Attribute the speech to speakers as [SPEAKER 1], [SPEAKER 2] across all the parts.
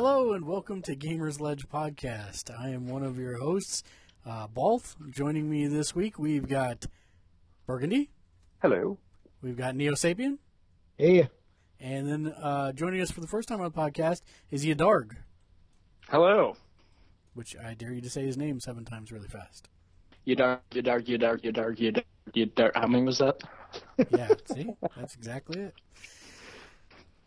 [SPEAKER 1] Hello and welcome to Gamersledge Podcast. I am one of your hosts, uh, Balth. Joining me this week, we've got Burgundy,
[SPEAKER 2] Hello.
[SPEAKER 1] we've got Neo Sapien,
[SPEAKER 3] Hey,
[SPEAKER 1] and then uh, joining us for the first time on the podcast is Yadarg,
[SPEAKER 2] Hello.
[SPEAKER 1] which I dare you to say his name seven times really fast.
[SPEAKER 2] You dark, you dark, you dark, you dark, you dark, you dark. How many was that?
[SPEAKER 1] Yeah, see? That's exactly it.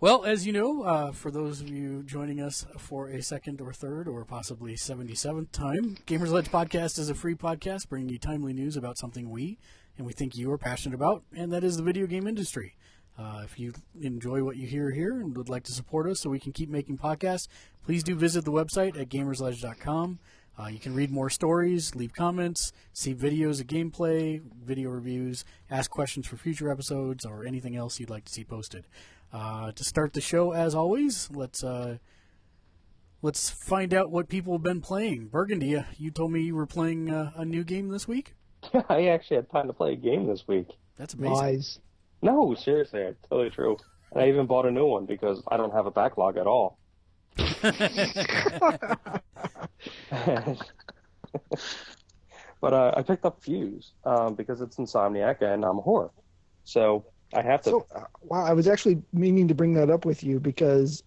[SPEAKER 1] Well, as you know, uh, for those of you joining us for a second or third or possibly 77th time, Gamersledge Podcast is a free podcast bringing you timely news about something we and we think you are passionate about, and that is the video game industry. Uh, if you enjoy what you hear here and would like to support us so we can keep making podcasts, please do visit the website at gamersledge.com. Uh, you can read more stories, leave comments, see videos of gameplay, video reviews, ask questions for future episodes, or anything else you'd like to see posted. Uh, to start the show, as always, let's uh, let's find out what people have been playing. Burgundy, uh, you told me you were playing uh, a new game this week.
[SPEAKER 2] Yeah, I actually had time to play a game this week.
[SPEAKER 1] That's amazing.
[SPEAKER 3] lies.
[SPEAKER 2] No, seriously, it's totally true. And I even bought a new one because I don't have a backlog at all. but uh, I picked up Fuse um, because it's Insomniac and I'm a whore. So I have to.
[SPEAKER 3] So, uh, wow, I was actually meaning to bring that up with you because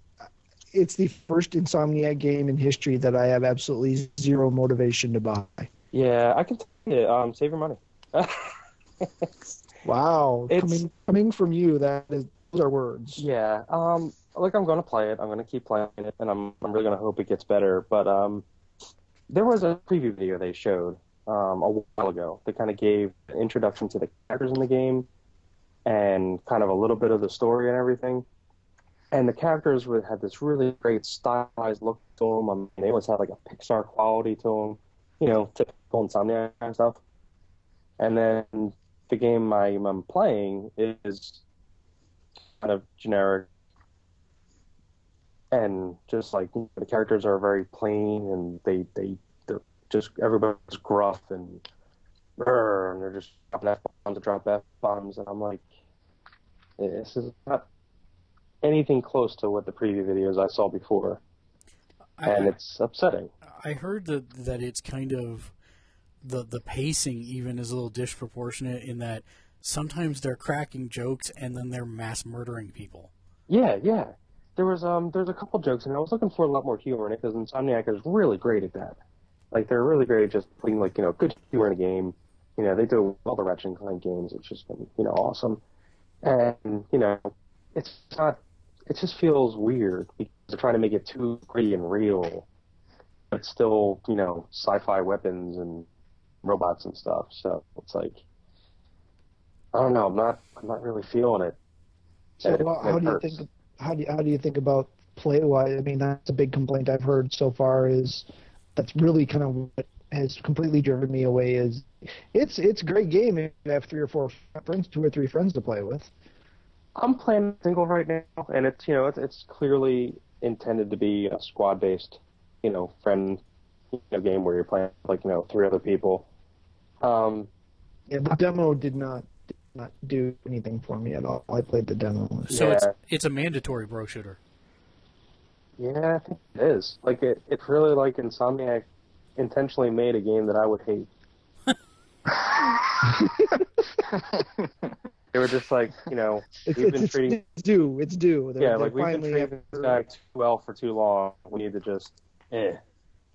[SPEAKER 3] it's the first Insomniac game in history that I have absolutely zero motivation to buy.
[SPEAKER 2] yeah, I can tell you, um, save your money.
[SPEAKER 3] Wow,
[SPEAKER 2] It's-
[SPEAKER 3] coming coming from you, that is those are words.
[SPEAKER 2] Yeah, um, like I'm gonna play it. I'm gonna keep playing it, and I'm I'm really gonna hope it gets better. But um, there was a preview video they showed um a while ago that kind of gave an introduction to the characters in the game, and kind of a little bit of the story and everything. And the characters would have this really great stylized look to them. I mean, they always had like a Pixar quality to them, you know, typical Insomniac and stuff. And then the game I'm playing is kind of generic and just like the characters are very plain and they they they're just everybody's gruff and and they're just dropping f bombs drop f bombs and I'm like this is not anything close to what the preview videos I saw before and it's upsetting.
[SPEAKER 1] I heard that that it's kind of the the pacing even is a little disproportionate in that sometimes they're cracking jokes and then they're mass murdering people.
[SPEAKER 2] Yeah, yeah. There was um there's a couple jokes and I was looking for a lot more humor in it because Insomniac is really great at that. Like they're really great at just putting like you know good humor in a game. You know they do all the Ratchet and Clank games. It's just been you know awesome, and you know it's not. It just feels weird because they're trying to make it too gritty and real, but still you know sci-fi weapons and robots and stuff. So it's like I don't know. I'm not. I'm not really feeling it.
[SPEAKER 3] So,
[SPEAKER 2] it-
[SPEAKER 3] well,
[SPEAKER 2] it
[SPEAKER 3] how do you think? How do you, how do you think about play wise? I mean, that's a big complaint I've heard so far. Is that's really kind of what has completely driven me away. Is it's it's a great game if you have three or four friends, two or three friends to play with.
[SPEAKER 2] I'm playing single right now, and it's you know it's, it's clearly intended to be a squad based, you know, friend you know, game where you're playing like you know three other people. Um,
[SPEAKER 3] Yeah, the demo did not did not do anything for me at all. I played the demo.
[SPEAKER 1] So it's
[SPEAKER 2] Yeah.
[SPEAKER 1] it's a mandatory bro shooter.
[SPEAKER 2] yeah, I think it is. Like it, it's really like Insomniac intentionally made a game that I would hate. they were just like, you know,
[SPEAKER 3] It's,
[SPEAKER 2] we've
[SPEAKER 3] it's,
[SPEAKER 2] been treating
[SPEAKER 3] it's due. It's due. They're,
[SPEAKER 2] yeah, like we've been
[SPEAKER 3] finally
[SPEAKER 2] treating
[SPEAKER 3] have-
[SPEAKER 2] this guy too well for too long. We need to just, eh,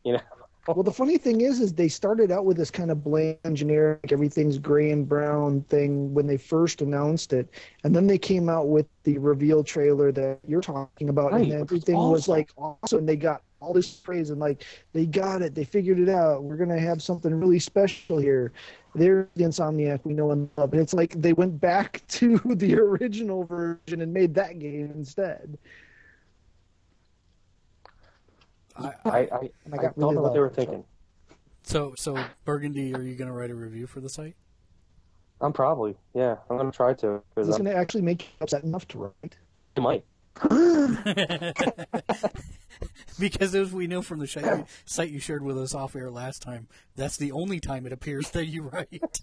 [SPEAKER 2] you know.
[SPEAKER 3] Well, the funny thing is, is they started out with this kind of bland, generic, everything's gray and brown thing when they first announced it, and then they came out with the reveal trailer that you're talking about,
[SPEAKER 2] Right,
[SPEAKER 3] and
[SPEAKER 2] which was
[SPEAKER 3] everything was like awesome. And they got all this praise and like they got it, they figured it out. We're gonna have something really special here. They're the Insomniac we know and love. And it's like they went back to the original version and made that game instead.
[SPEAKER 1] I,
[SPEAKER 2] I, I,
[SPEAKER 3] I
[SPEAKER 2] I
[SPEAKER 3] got
[SPEAKER 2] don't
[SPEAKER 3] really
[SPEAKER 2] know what they were thinking.
[SPEAKER 1] So, so Burgundy, are you going to write a review for the site?
[SPEAKER 2] I'm probably yeah. I'm gonna try to
[SPEAKER 3] Is
[SPEAKER 2] because
[SPEAKER 3] this going to actually make you upset enough to write?
[SPEAKER 2] I might.
[SPEAKER 1] because as we know from the site, site you shared with us off air last time, that's the only time it appears that you write.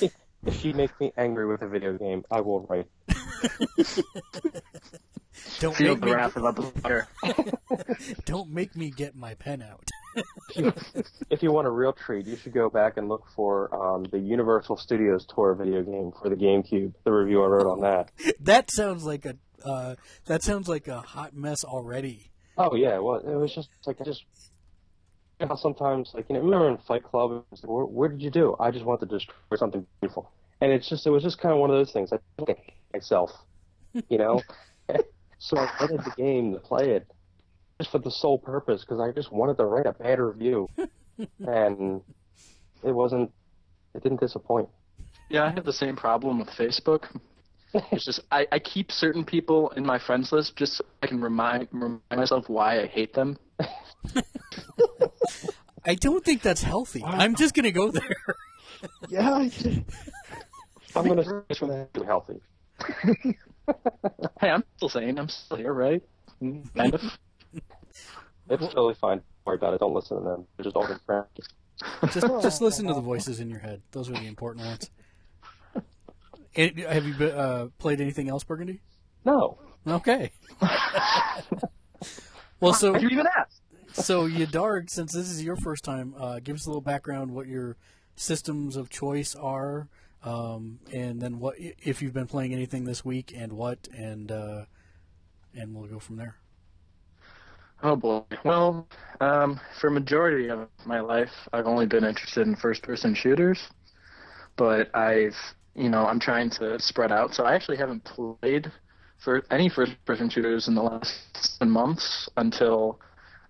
[SPEAKER 2] If she makes me angry with a video game, I will write.
[SPEAKER 1] Don't
[SPEAKER 4] Feel
[SPEAKER 1] make
[SPEAKER 4] the
[SPEAKER 1] me
[SPEAKER 4] wrath of the player.
[SPEAKER 1] don't make me get my pen out.
[SPEAKER 2] If you want a real treat, you should go back and look for um, the Universal Studios Tour video game for the GameCube. The review I wrote on that.
[SPEAKER 1] That sounds like a uh, that sounds like a hot mess already.
[SPEAKER 2] Oh yeah, well it was just like I just you know, sometimes like you know remember in Fight Club, like, where, where did you do? I just wanted to destroy something beautiful, and it's just it was just kind of one of those things. I think I myself, you know. So I wanted the game to play it just for the sole purpose because I just wanted to write a bad review, and it wasn't. It didn't disappoint.
[SPEAKER 4] Yeah, I have the same problem with Facebook. It's just I, I keep certain people in my friends list just so I can remind remind myself why I hate them.
[SPEAKER 1] I don't think that's healthy. I'm just gonna go there.
[SPEAKER 3] Yeah.
[SPEAKER 2] I'm gonna say it's too healthy.
[SPEAKER 4] Hey, I'm still saying I'm still here, right? Mm, Kind of.
[SPEAKER 2] It's totally fine. Don't worry about it. Don't listen to them. They're just old friends.
[SPEAKER 1] Just just listen to the voices in your head. Those are the important ones. And have you been, uh, played anything else, Burgundy?
[SPEAKER 2] No.
[SPEAKER 1] Okay. well, so
[SPEAKER 4] You even asked.
[SPEAKER 1] so Yadarg, since this is your first time, uh, give us a little background what your systems of choice are, um, and then what if you've been playing anything this week and what, and uh, and we'll go from there.
[SPEAKER 4] Oh boy. Well, um, for majority of my life, I've only been interested in first-person shooters, but I've, you know, I'm trying to spread out. So I actually haven't played for any first-person shooters in the last seven months until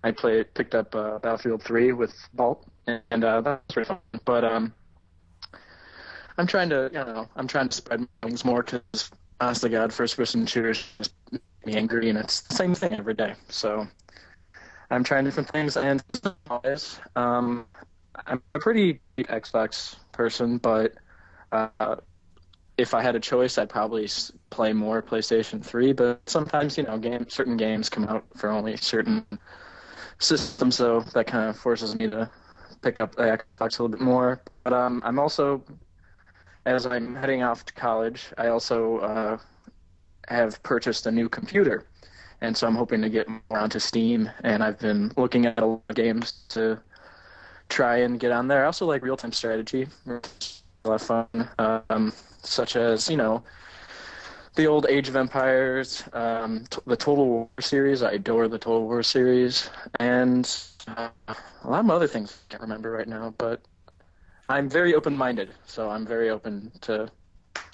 [SPEAKER 4] I played picked up uh, Battlefield 3 with Vault, and uh, that was really fun. But um, I'm trying to, you know, I'm trying to spread my wings more because, honest to God, first-person shooters just make me angry, and it's the same thing every day. So. I'm trying different things, and always, um, I'm a pretty Xbox person, but uh, if I had a choice, I'd probably play more PlayStation 3. But sometimes, you know, game certain games come out for only certain systems, so that kind of forces me to pick up the Xbox a little bit more. But um, I'm also, as I'm heading off to college, I also uh, have purchased a new computer and so I'm hoping to get more onto Steam. And I've been looking at a lot of games to try and get on there. I also like real-time strategy, It's a lot of fun, um, such as you know the old Age of Empires, um, t- the Total War series. I adore the Total War series, and uh, a lot of other things I can't remember right now. But I'm very open-minded, so I'm very open to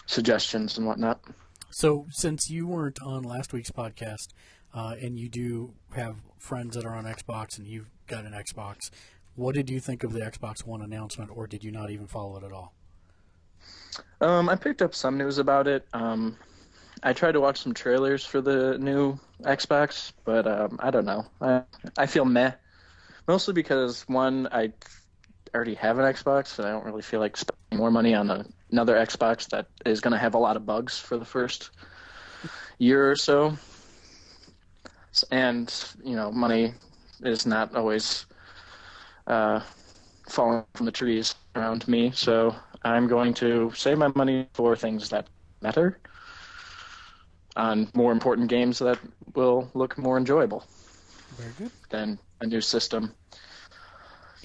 [SPEAKER 4] suggestions and whatnot.
[SPEAKER 1] So, since you weren't on last week's podcast, uh, and you do have friends that are on Xbox, and you've got an Xbox, what did you think of the Xbox One announcement, or did you not even follow it at all?
[SPEAKER 4] Um, I picked up some news about it. Um, I tried to watch some trailers for the new Xbox, but um, I don't know. I I feel meh, mostly because one, I already have an Xbox, and I don't really feel like spending more money on a, another Xbox that is going to have a lot of bugs for the first year or so. And you know, money is not always uh, falling from the trees around me, so I'm going to save my money for things that matter on more important games that will look more enjoyable
[SPEAKER 1] Very good.
[SPEAKER 4] than a new system.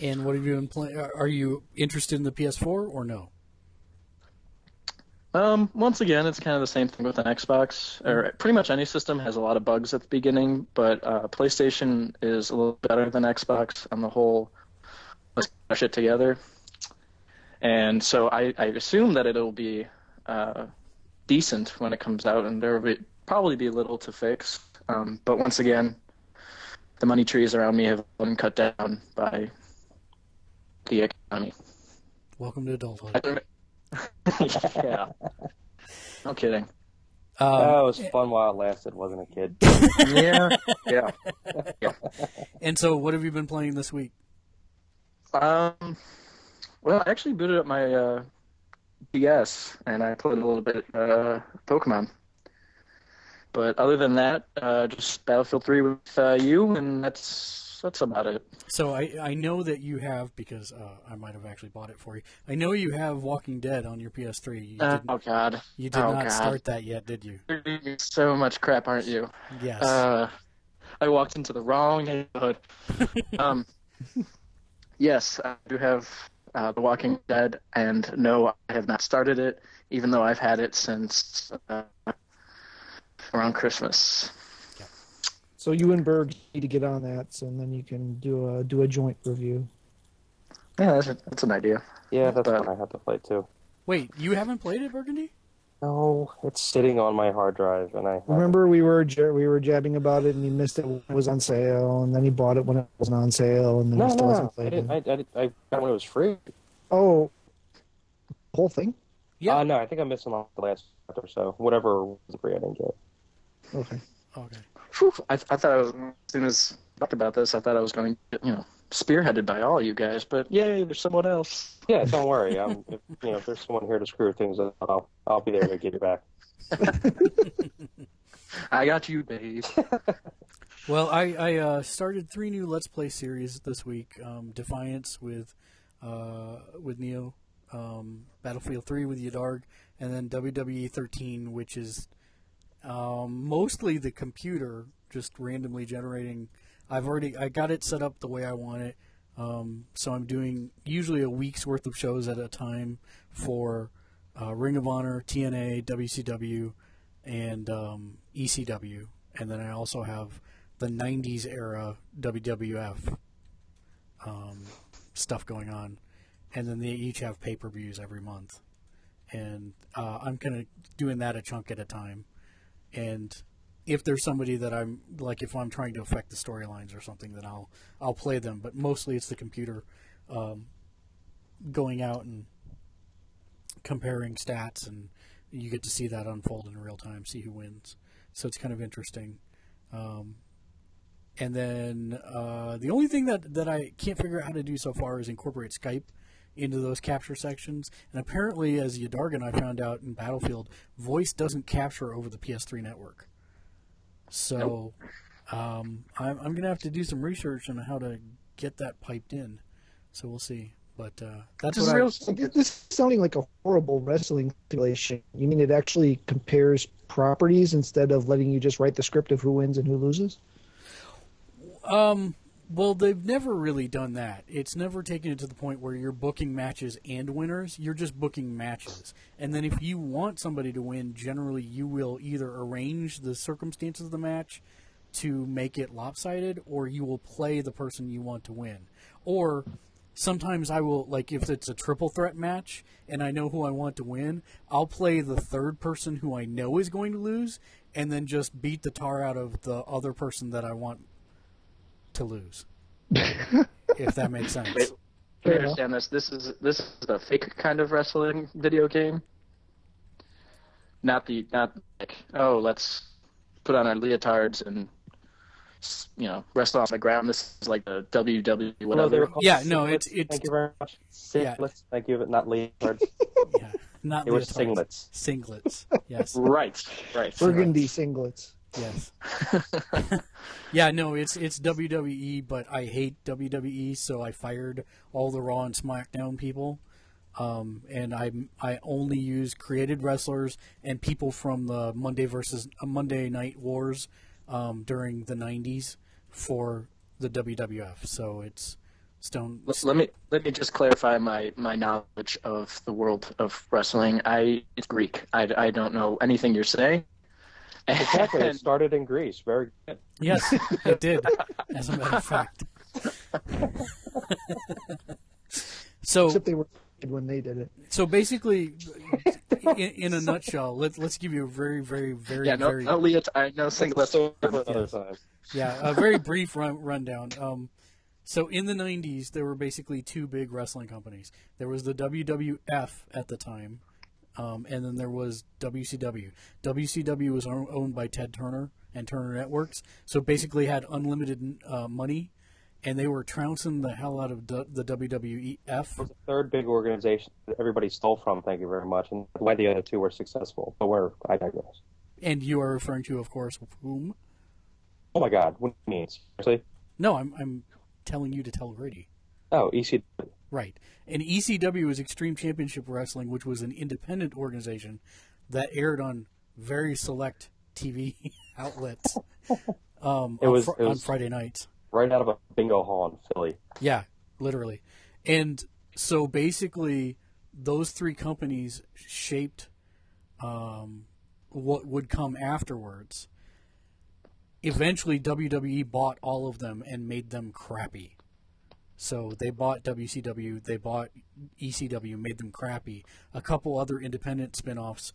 [SPEAKER 1] And what have you been playing? Are you interested in the PS4 or no?
[SPEAKER 4] Um, once again, it's kind of the same thing with an Xbox, or pretty much any system has a lot of bugs at the beginning, but uh, PlayStation is a little better than Xbox on the whole. Let's push it together, and so I, I assume that it'll be uh, decent when it comes out, and there will be, probably be little to fix. Um, but once again, the money trees around me have been cut down by the economy.
[SPEAKER 1] Welcome to adulthood.
[SPEAKER 4] Yeah. No kidding.
[SPEAKER 1] Um,
[SPEAKER 2] that was fun while it lasted, wasn't it, kid?
[SPEAKER 4] yeah, yeah.
[SPEAKER 1] and so, what have you been playing this week?
[SPEAKER 4] Um, well, I actually booted up my uh, DS and I played a little bit uh, Pokemon. But other than that, uh, just Battlefield 3 with uh, you, and that's that's about it.
[SPEAKER 1] So I, I know that you have because uh, I might have actually bought it for you. I know you have Walking Dead on your PS3. You,
[SPEAKER 4] Uh, oh God,
[SPEAKER 1] you did
[SPEAKER 4] oh,
[SPEAKER 1] not
[SPEAKER 4] God.
[SPEAKER 1] start that yet, did you?
[SPEAKER 4] You're so much crap, aren't you?
[SPEAKER 1] Yes.
[SPEAKER 4] Uh, I walked into the wrong neighborhood. um, yes, I do have uh, The Walking Dead, and no, I have not started it, even though I've had it since uh, around Christmas.
[SPEAKER 3] So you and Berg need to get on that, so and then you can do a do a joint review.
[SPEAKER 4] Yeah, that's, a, that's an idea.
[SPEAKER 2] Yeah, that's
[SPEAKER 4] But-
[SPEAKER 2] one I have to play too.
[SPEAKER 1] Wait, you haven't played it, Burgundy?
[SPEAKER 2] No, it's sitting on my hard drive, and I haven't-
[SPEAKER 3] Remember, we were we were jabbing about it, and he missed it when it was on sale, and then he bought it when it wasn't on sale, and then
[SPEAKER 2] No,
[SPEAKER 3] he still
[SPEAKER 2] no,
[SPEAKER 3] hasn't
[SPEAKER 2] no. I
[SPEAKER 3] played it.
[SPEAKER 2] I, I, I got it when it was free.
[SPEAKER 3] Oh, whole thing.
[SPEAKER 1] Yeah.
[SPEAKER 2] Uh, no, I think I missed them on the last chapter or so. Whatever was free, I didn't get.
[SPEAKER 3] Okay.
[SPEAKER 1] Okay.
[SPEAKER 4] Whew, I, I thought I was, as soon as I talked about this, I thought I was going to get, you know, spearheaded by all you guys, but yay, there's someone else.
[SPEAKER 2] Yeah, don't worry. I'm, if, you know, if there's someone here to screw things up, I'll, I'll be there to get you back.
[SPEAKER 4] I got you, babe.
[SPEAKER 1] Well, I, I uh, started three new Let's Play series this week: um, Defiance with uh, with Neo, um, Battlefield 3 with Yadarg, and then WWE 13, which is um, mostly the computer just randomly generating. I've already I got it set up the way I want it, um, so I'm doing usually a week's worth of shows at a time for uh, Ring of Honor, TNA, WCW, and um, ECW, and then I also have the '90s era WWF um, stuff going on, and then they each have pay-per-views every month, and uh, I'm kind of doing that a chunk at a time, and if there's somebody that I'm like, if I'm trying to affect the storylines or something, then I'll I'll play them, but mostly it's the computer um, going out and comparing stats, and you get to see that unfold in real time, see who wins. So it's kind of interesting. Um, and then uh, the only thing that, that I can't figure out how to do so far is incorporate Skype into those capture sections. And apparently, as Yadargan and I found out in Battlefield, voice doesn't capture over the PS3 network. So um, I'm, I'm going to have to do some research on how to get that piped in. So we'll see. But uh, that's
[SPEAKER 4] This
[SPEAKER 1] what I.
[SPEAKER 3] Like, This is sounding like a horrible wrestling simulation. You mean it actually compares properties instead of letting you just write the script of who wins and who loses?
[SPEAKER 1] Um, well, they've never really done that. It's never taken it to the point where you're booking matches and winners. You're just booking matches. And then if you want somebody to win, generally you will either arrange the circumstances of the match to make it lopsided or you will play the person you want to win. Or sometimes I will like if it's a triple threat match and I know who I want to win, I'll play the third person who I know is going to lose and then just beat the tar out of the other person that I want to lose. if that makes sense.
[SPEAKER 4] Wait, Can you understand this? This is this is a fake kind of wrestling video game. Not the not like oh let's put on our leotards and you know wrestle on the ground. This is like the WWE
[SPEAKER 2] No,
[SPEAKER 4] whatever.
[SPEAKER 2] they were called
[SPEAKER 1] Yeah, no,
[SPEAKER 2] singlets.
[SPEAKER 1] it's- it's-
[SPEAKER 2] Thank you very much.
[SPEAKER 1] Yeah.
[SPEAKER 2] Thank you, but not leotards.
[SPEAKER 1] Yeah, not
[SPEAKER 2] It was
[SPEAKER 1] leotards.
[SPEAKER 2] singlets.
[SPEAKER 1] Singlets. Yes.
[SPEAKER 4] right, right.
[SPEAKER 3] Burgundy singlets.
[SPEAKER 1] Yes. yeah, no, it's it's WWE, but I hate WWE, so I fired all the Raw and SmackDown people, um, and I I only use created wrestlers and people from the Monday versus uh, Monday Night Wars um, during the '90s for the WWF. So it's Stone.
[SPEAKER 4] Let, let me let me just clarify my, my knowledge of the world of wrestling. I it's Greek. I, I don't know anything you're saying.
[SPEAKER 2] Exactly. It started in Greece. Very good.
[SPEAKER 1] Yes, it did. As a matter of fact. so
[SPEAKER 3] Except they were when they did it.
[SPEAKER 1] So basically, in, in a nutshell, let, let's give you a very, very, very,
[SPEAKER 4] yeah, no,
[SPEAKER 1] very,
[SPEAKER 4] no leot, I no singlets.
[SPEAKER 2] So for another
[SPEAKER 1] Yes.
[SPEAKER 2] time.
[SPEAKER 1] yeah, a very brief run, rundown. Um, so in the '90s, there were basically two big wrestling companies. There was the WWF at the time, Um, and then there was WCW. WCW was owned by Ted Turner and Turner Networks, so basically had unlimited uh, money, and they were trouncing the hell out of the WWF.
[SPEAKER 2] It was the third big organization that everybody stole from. Thank you very much, and why the other two were successful. But we're I digress.
[SPEAKER 1] And you are referring to, of course, whom?
[SPEAKER 2] Oh my God, what do you mean? Seriously?
[SPEAKER 1] No, I'm I'm telling you to tell Grady.
[SPEAKER 2] Oh, EC.
[SPEAKER 1] Right. And ECW is Extreme Championship Wrestling, which was an independent organization that aired on very select TV outlets um,
[SPEAKER 2] It
[SPEAKER 1] on,
[SPEAKER 2] was-
[SPEAKER 1] fr-
[SPEAKER 2] it
[SPEAKER 1] on Friday nights.
[SPEAKER 2] Right out of a bingo hall in Philly.
[SPEAKER 1] Yeah, literally. And so basically, those three companies shaped um, what would come afterwards. Eventually, WWE bought all of them and made them crappy. So they bought WCW, they bought ECW, made them crappy. A couple other independent spin offs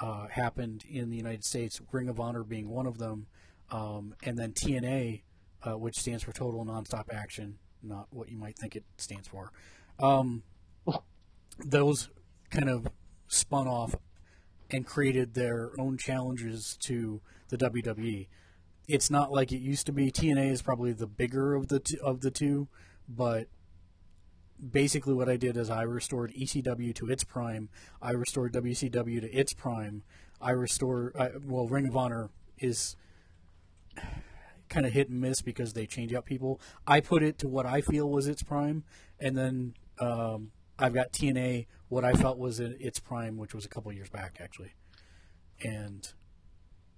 [SPEAKER 1] uh, happened in the United States, Ring of Honor being one of them, um, and then TNA, uh, which stands for Total Nonstop Action, not what you might think it stands for. Um, those kind of spun off and created their own challenges to the WWE. It's not like it used to be. TNA is probably the bigger of the of the two, but basically what I did is I restored ECW to its prime. I restored WCW to its prime. I restore uh, well Ring of Honor is kind of hit and miss because they change out people. I put it to what I feel was its prime, and then um, I've got TNA what I felt was its prime, which was a couple years back actually, and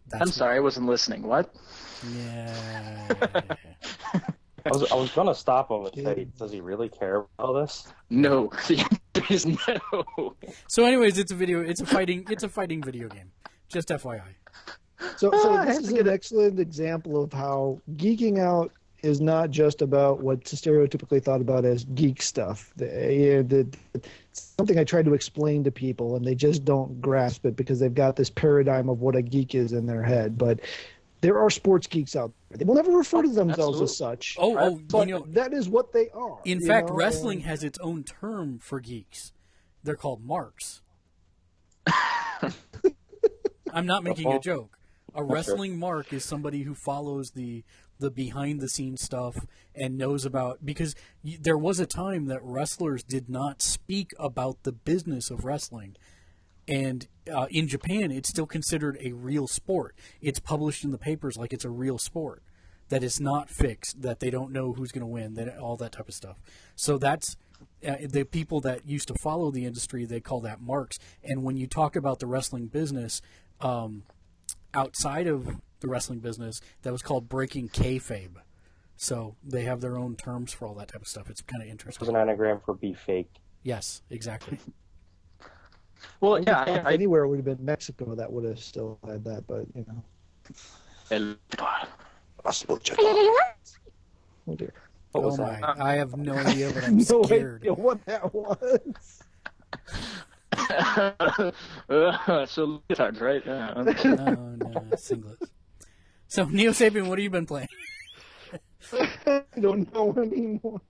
[SPEAKER 1] that's
[SPEAKER 4] I'm sorry, I wasn't listening. What?
[SPEAKER 1] Yeah.
[SPEAKER 2] I was I was gonna stop him and say, does he really care about all this?
[SPEAKER 4] No. The is no.
[SPEAKER 1] so, anyways, it's a video. It's a fighting. It's a fighting video game. Just FYI.
[SPEAKER 3] So, so
[SPEAKER 4] Ah,
[SPEAKER 3] this is an excellent example of how geeking out is not just about what's stereotypically thought about as geek stuff. The, yeah, the, it's something I try to explain to people, and they just don't grasp it because they've got this paradigm of what a geek is in their head. But there are sports geeks out there. They will never refer to themselves as such.
[SPEAKER 1] Oh, oh,
[SPEAKER 3] but
[SPEAKER 1] you know.
[SPEAKER 3] that is what they are.
[SPEAKER 1] In fact,
[SPEAKER 3] know,
[SPEAKER 1] wrestling has its own term for geeks. They're called marks. I'm not making a joke. A wrestling mark is somebody who follows the the behind the scenes stuff and knows about because there was a time that wrestlers did not speak about the business of wrestling. And uh, in Japan, it's still considered a real sport. It's published in the papers like it's a real sport. That it's not fixed. That they don't know who's going to win. That all that type of stuff. So that's uh, the people that used to follow the industry. They call that marks. And when you talk about the wrestling business, um, outside of the wrestling business, that was called breaking kayfabe. So they have their own terms for all that type of stuff. It's kind of
[SPEAKER 2] It was
[SPEAKER 1] interesting.
[SPEAKER 2] an anagram for be fake.
[SPEAKER 1] Yes, exactly.
[SPEAKER 4] Well, yeah,
[SPEAKER 3] If
[SPEAKER 4] I,
[SPEAKER 3] anywhere it would have been Mexico that would have still had that, but you know.
[SPEAKER 4] I,
[SPEAKER 3] Oh dear.
[SPEAKER 2] What
[SPEAKER 1] oh
[SPEAKER 2] was
[SPEAKER 1] my!
[SPEAKER 2] that?
[SPEAKER 1] I have no idea, but I'm
[SPEAKER 3] no
[SPEAKER 1] scared.
[SPEAKER 3] idea what that was.
[SPEAKER 4] uh, so leotards, right? Yeah. okay.
[SPEAKER 1] No, no, singlets. So Neo Sapien, what have you been playing?
[SPEAKER 3] I don't know anymore.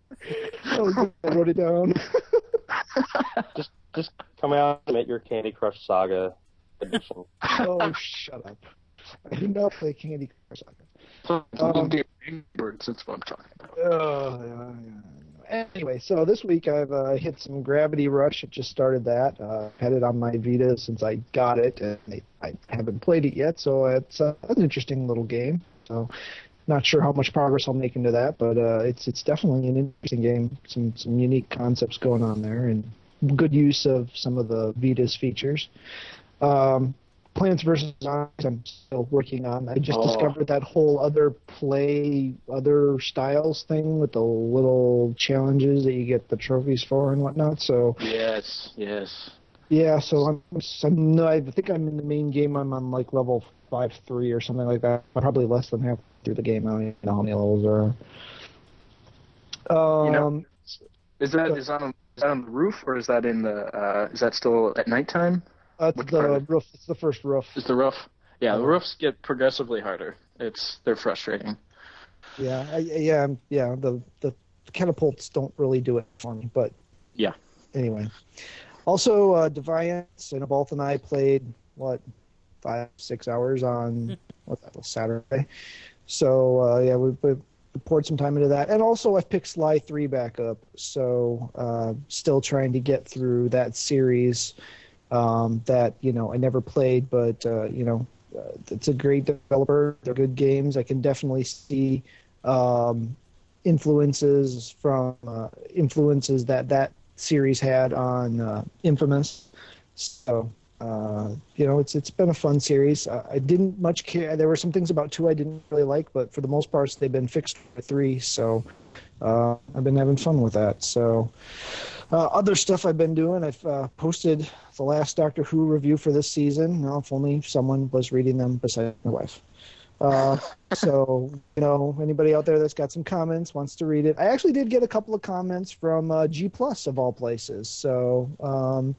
[SPEAKER 3] Oh, I wrote it down.
[SPEAKER 2] Just just come out and admit your Candy Crush Saga edition.
[SPEAKER 3] Oh, shut up. I do not play Candy Crush.
[SPEAKER 4] So,
[SPEAKER 3] Um,
[SPEAKER 4] birds, that's what I'm talking about.
[SPEAKER 3] Oh, yeah, yeah. Anyway, so this week I've uh, hit some Gravity Rush. I just started that. Uh, I've had it on my Vita since I got it, and I, I haven't played it yet. So it's uh, an interesting little game. So not sure how much progress I'll make into that, but uh, it's it's definitely an interesting game. Some some unique concepts going on there, and good use of some of the Vita's features. Um, Plants vs. Zombies, I'm still working on. I just
[SPEAKER 4] Oh.
[SPEAKER 3] discovered that whole other play, other styles thing with the little challenges that you get the trophies for and whatnot. So
[SPEAKER 4] Yes, yes.
[SPEAKER 3] yeah, so I'm, I'm I think I'm in the main game. I'm on like level five three or something like that. I'm probably less than half through the game. I don't even know how many levels there are. Um,
[SPEAKER 4] You know- Is that is that that on the roof or is that in the uh, is that still at nighttime?
[SPEAKER 3] that's
[SPEAKER 4] which
[SPEAKER 3] the roof. It's the first roof.
[SPEAKER 4] Is the roof? Yeah, the
[SPEAKER 3] Oh.
[SPEAKER 4] roofs get progressively harder. It's they're frustrating.
[SPEAKER 3] Yeah, I, yeah, yeah. The the catapults don't really do it for me, but
[SPEAKER 4] Yeah.
[SPEAKER 3] Anyway, Also, uh, Defiance and both and I played what five six hours on what that was Saturday. So uh, yeah, we, we poured some time into that, and also I've picked Sly three back up. So uh, still trying to get through that series um, that you know I never played, but uh, you know uh, it's a great developer. They're good games. I can definitely see um, influences from uh, influences that that series had on uh, Infamous. So uh, you know, it's it's been a fun series. Uh, I didn't much care. There were some things about two I didn't really like, but for the most part, they've been fixed for three. So uh, I've been having fun with that. So uh, other stuff I've been doing, I've uh, posted the last Doctor Who review for this season. Well, if only someone was reading them besides my wife. Uh, so you know, anybody out there that's got some comments wants to read it. I actually did get a couple of comments from uh, G Plus of all places. So um,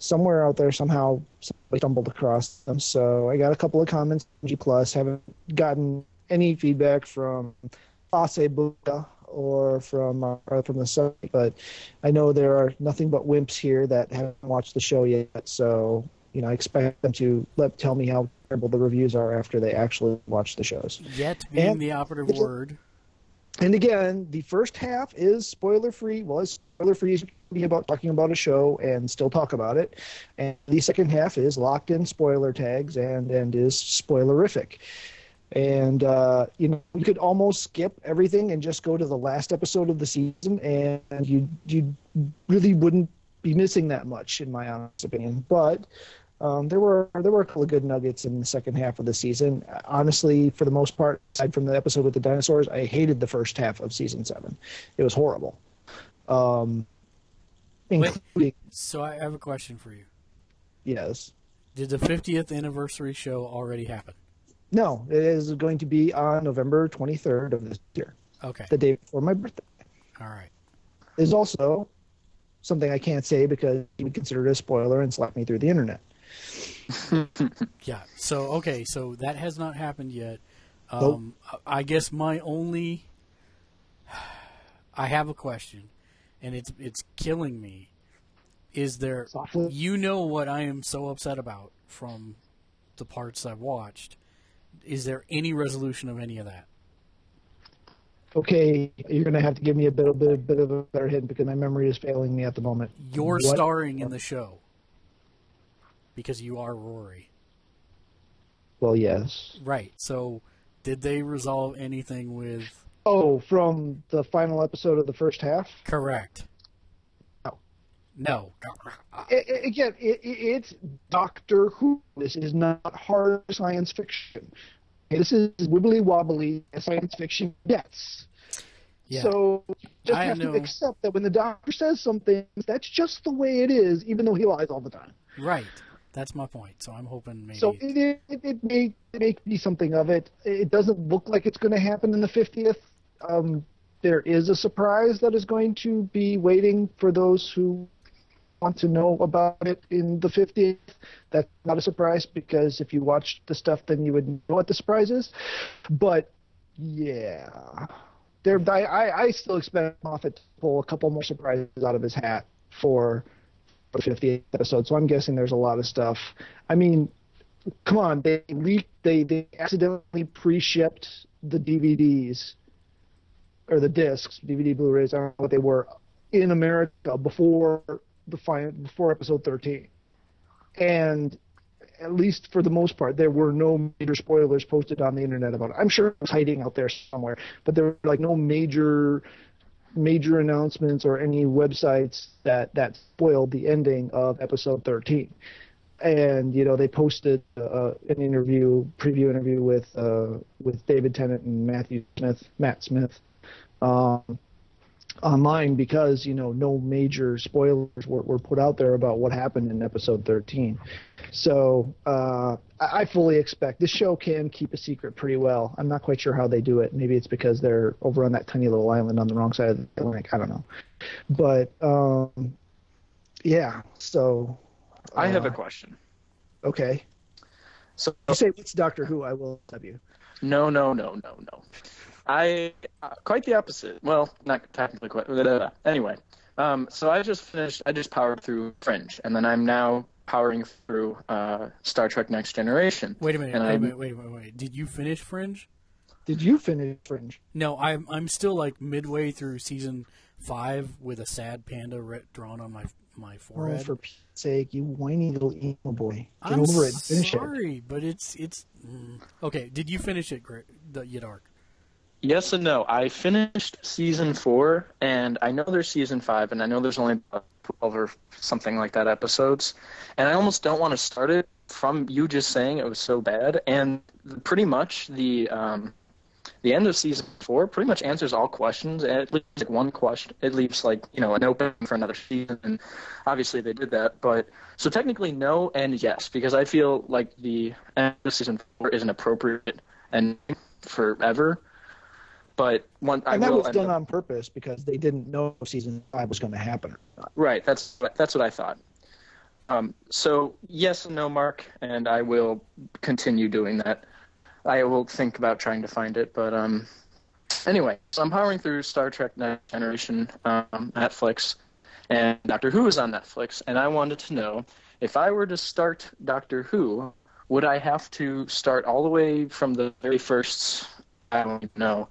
[SPEAKER 3] somewhere out there somehow somebody stumbled across them. So I got a couple of comments G Plus. Haven't gotten any feedback from Ase Buddha or from uh, from the site, but I know there are nothing but wimps here that haven't watched the show yet. So you know, I expect them to let tell me how terrible the reviews are after they actually watch the shows.
[SPEAKER 1] Yet being
[SPEAKER 3] And-
[SPEAKER 1] the operative word.
[SPEAKER 3] And again, the first half is spoiler free. Well, it's spoiler free about talking about a show and still talk about it. And the second half is locked in spoiler tags and and is spoilerific. And uh, you know, you could almost skip everything and just go to the last episode of the season, and you you really wouldn't be missing that much, in my honest opinion. But um, there were there were a couple of good nuggets in the second half of the season. Honestly, for the most part, aside from the episode with the dinosaurs, I hated the first half of season seven. It was horrible, um, including
[SPEAKER 1] So I have a question for you.
[SPEAKER 3] yes,
[SPEAKER 1] Did the 50th anniversary show already happen?
[SPEAKER 3] no. It is going to be on November twenty third of this year,
[SPEAKER 1] Okay.
[SPEAKER 3] the day before my birthday.
[SPEAKER 1] All right.
[SPEAKER 3] Is also something I can't say because you would consider it a spoiler and slap me through the internet.
[SPEAKER 1] Yeah. So okay. So that has not happened yet.
[SPEAKER 3] Nope.
[SPEAKER 1] Um, I guess my only. I have a question, and it's it's killing me. Is there?
[SPEAKER 3] Softly.
[SPEAKER 1] You know what I am so upset about from the parts I've watched. Is there any resolution of any of that?
[SPEAKER 3] Okay, you're going to have to give me a bit, a bit, bit of a better hint because my memory is failing me at the moment.
[SPEAKER 1] You're
[SPEAKER 3] What-
[SPEAKER 1] starring in the show because you are Rory,
[SPEAKER 3] Well, yes.
[SPEAKER 1] right? So, did they resolve anything with?
[SPEAKER 3] Oh, from the final episode of the first half.
[SPEAKER 1] Correct. Oh.
[SPEAKER 3] No.
[SPEAKER 1] No.
[SPEAKER 3] I- I- again, it, it, it's Doctor Who. This is not hard science fiction. This is wibbly wobbly science fiction gets.
[SPEAKER 1] Yeah.
[SPEAKER 3] So just
[SPEAKER 1] I
[SPEAKER 3] have
[SPEAKER 1] know.
[SPEAKER 3] to accept that when the doctor says something, that's just the way it is, even though he lies all the time.
[SPEAKER 1] Right. That's my point. So I'm hoping maybe.
[SPEAKER 3] So it, it, it may it may be something of it. It doesn't look like it's going to happen in the 50th. Um, there is a surprise that is going to be waiting for those who want to know about it in the 50th. That's not a surprise because if you watched the stuff, then you would know what the surprise is. But yeah, there. I, I, still expect Moffat to pull a couple more surprises out of his hat for the 50th episode. So I'm guessing there's a lot of stuff. I mean, come on, they leaked, they they accidentally pre-shipped the DVDs or the discs, DVD, Blu-rays, I don't know what they were, in America before the final, before episode 13, and at least for the most part, there were no major spoilers posted on the internet about it. I'm sure it was hiding out there somewhere, but there were like no major major announcements or any websites that that spoiled the ending of episode 13 and you know they posted uh, an interview preview interview with uh, with David Tennant and Matthew Smith Matt Smith. Um, online because you know no major spoilers were, were put out there about what happened in episode 13 so uh, I, I fully expect this show can keep a secret pretty well I'm not quite sure how they do it maybe it's because they're over on that tiny little island on the wrong side of the Atlantic I don't know but um, yeah so
[SPEAKER 4] I have a
[SPEAKER 3] uh,
[SPEAKER 4] question.
[SPEAKER 3] Okay.
[SPEAKER 4] So
[SPEAKER 3] You say it's Doctor Who, I will have you.
[SPEAKER 4] no, no, no, no, no. I uh, quite the opposite. Well, not technically quite. blah, blah, blah. Anyway, Um, so I just finished. I just powered through Fringe, and then I'm now powering through uh, Star Trek: Next Generation.
[SPEAKER 1] Wait a minute.
[SPEAKER 4] And
[SPEAKER 1] Wait a
[SPEAKER 4] I'm-
[SPEAKER 1] minute. Wait a minute. Wait. Did you finish Fringe?
[SPEAKER 3] Did you finish Fringe?
[SPEAKER 1] No, I'm I'm still like midway through season five with a sad panda re- drawn on my my
[SPEAKER 3] Oh,
[SPEAKER 1] forehead.
[SPEAKER 3] for Pete's sake, you whiny little emo boy. Get
[SPEAKER 1] I'm
[SPEAKER 3] over it. and Finish it.
[SPEAKER 1] sorry, but it's it's mm. okay. Did you finish it, Gra- the Yadark?
[SPEAKER 4] Yes and no. I finished season four, and I know there's season five, and I know there's only 12 or something like that episodes. And I almost don't want to start it from you just saying it was so bad. And pretty much the um, the end of season four pretty much answers all questions. And it leaves like one question. It leaves like you know an open for another season. And obviously they did that. But so technically no and yes because I feel like the end of season four is an appropriate ending forever. But one, I
[SPEAKER 3] And that
[SPEAKER 4] will
[SPEAKER 3] was done
[SPEAKER 4] up-
[SPEAKER 3] on purpose because they didn't know season five was going to happen.
[SPEAKER 4] Right. That's that's what I thought. Um, so yes and no, Mark, and I will continue doing that. I will think about trying to find it, but um, anyway, so I'm powering through Star Trek Next Generation um, Netflix, and Doctor Who is on Netflix, and I wanted to know if I were to start Doctor Who, would I have to start all the way from the very first? I don't even know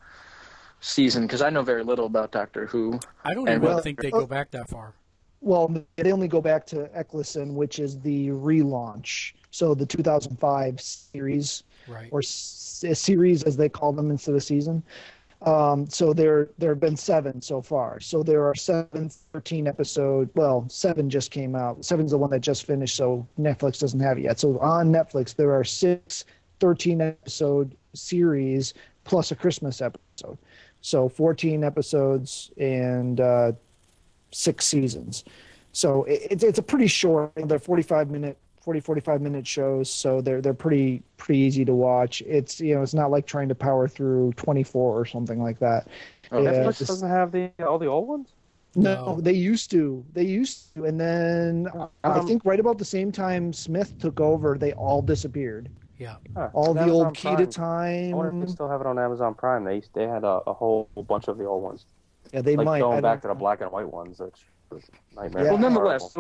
[SPEAKER 4] season because I know very little about Doctor Who.
[SPEAKER 1] I don't
[SPEAKER 4] And
[SPEAKER 1] even
[SPEAKER 3] well-
[SPEAKER 1] think they go back that far.
[SPEAKER 3] Well, they only go back to Eccleston, which is the relaunch. So the 2005 series,
[SPEAKER 1] Right.
[SPEAKER 3] or s- series as they call them instead of season. Um, so there there have been seven so far. So there are seven 13 episode. Well, seven just came out. Seven's the one that just finished, so Netflix doesn't have it yet. So on Netflix there are six 13 episode series plus a Christmas episode. So 14 episodes and uh, six seasons. So it, it's it's a pretty short. They're 45 minute 40 45 minute shows so they're they're pretty pretty easy to watch it's you know it's not like trying to power through 24 or something like that
[SPEAKER 4] Oh,
[SPEAKER 3] Yeah,
[SPEAKER 2] Netflix
[SPEAKER 3] this-
[SPEAKER 2] doesn't have the all the old ones.
[SPEAKER 3] no,
[SPEAKER 1] No.
[SPEAKER 3] they used to they used to and then i
[SPEAKER 2] Um,
[SPEAKER 3] think right about the same time smith took over they all disappeared
[SPEAKER 1] Yeah.
[SPEAKER 2] Huh,
[SPEAKER 3] all the
[SPEAKER 2] Amazon
[SPEAKER 3] old key to
[SPEAKER 2] Prime. I wonder if
[SPEAKER 3] time
[SPEAKER 2] they still have it on Amazon Prime. They they had a, a whole bunch of the old ones,
[SPEAKER 3] yeah they
[SPEAKER 2] like
[SPEAKER 3] might I
[SPEAKER 2] going
[SPEAKER 3] don't
[SPEAKER 2] back to the black and white ones. That's was a nightmare.
[SPEAKER 3] Yeah.
[SPEAKER 4] Well, nonetheless,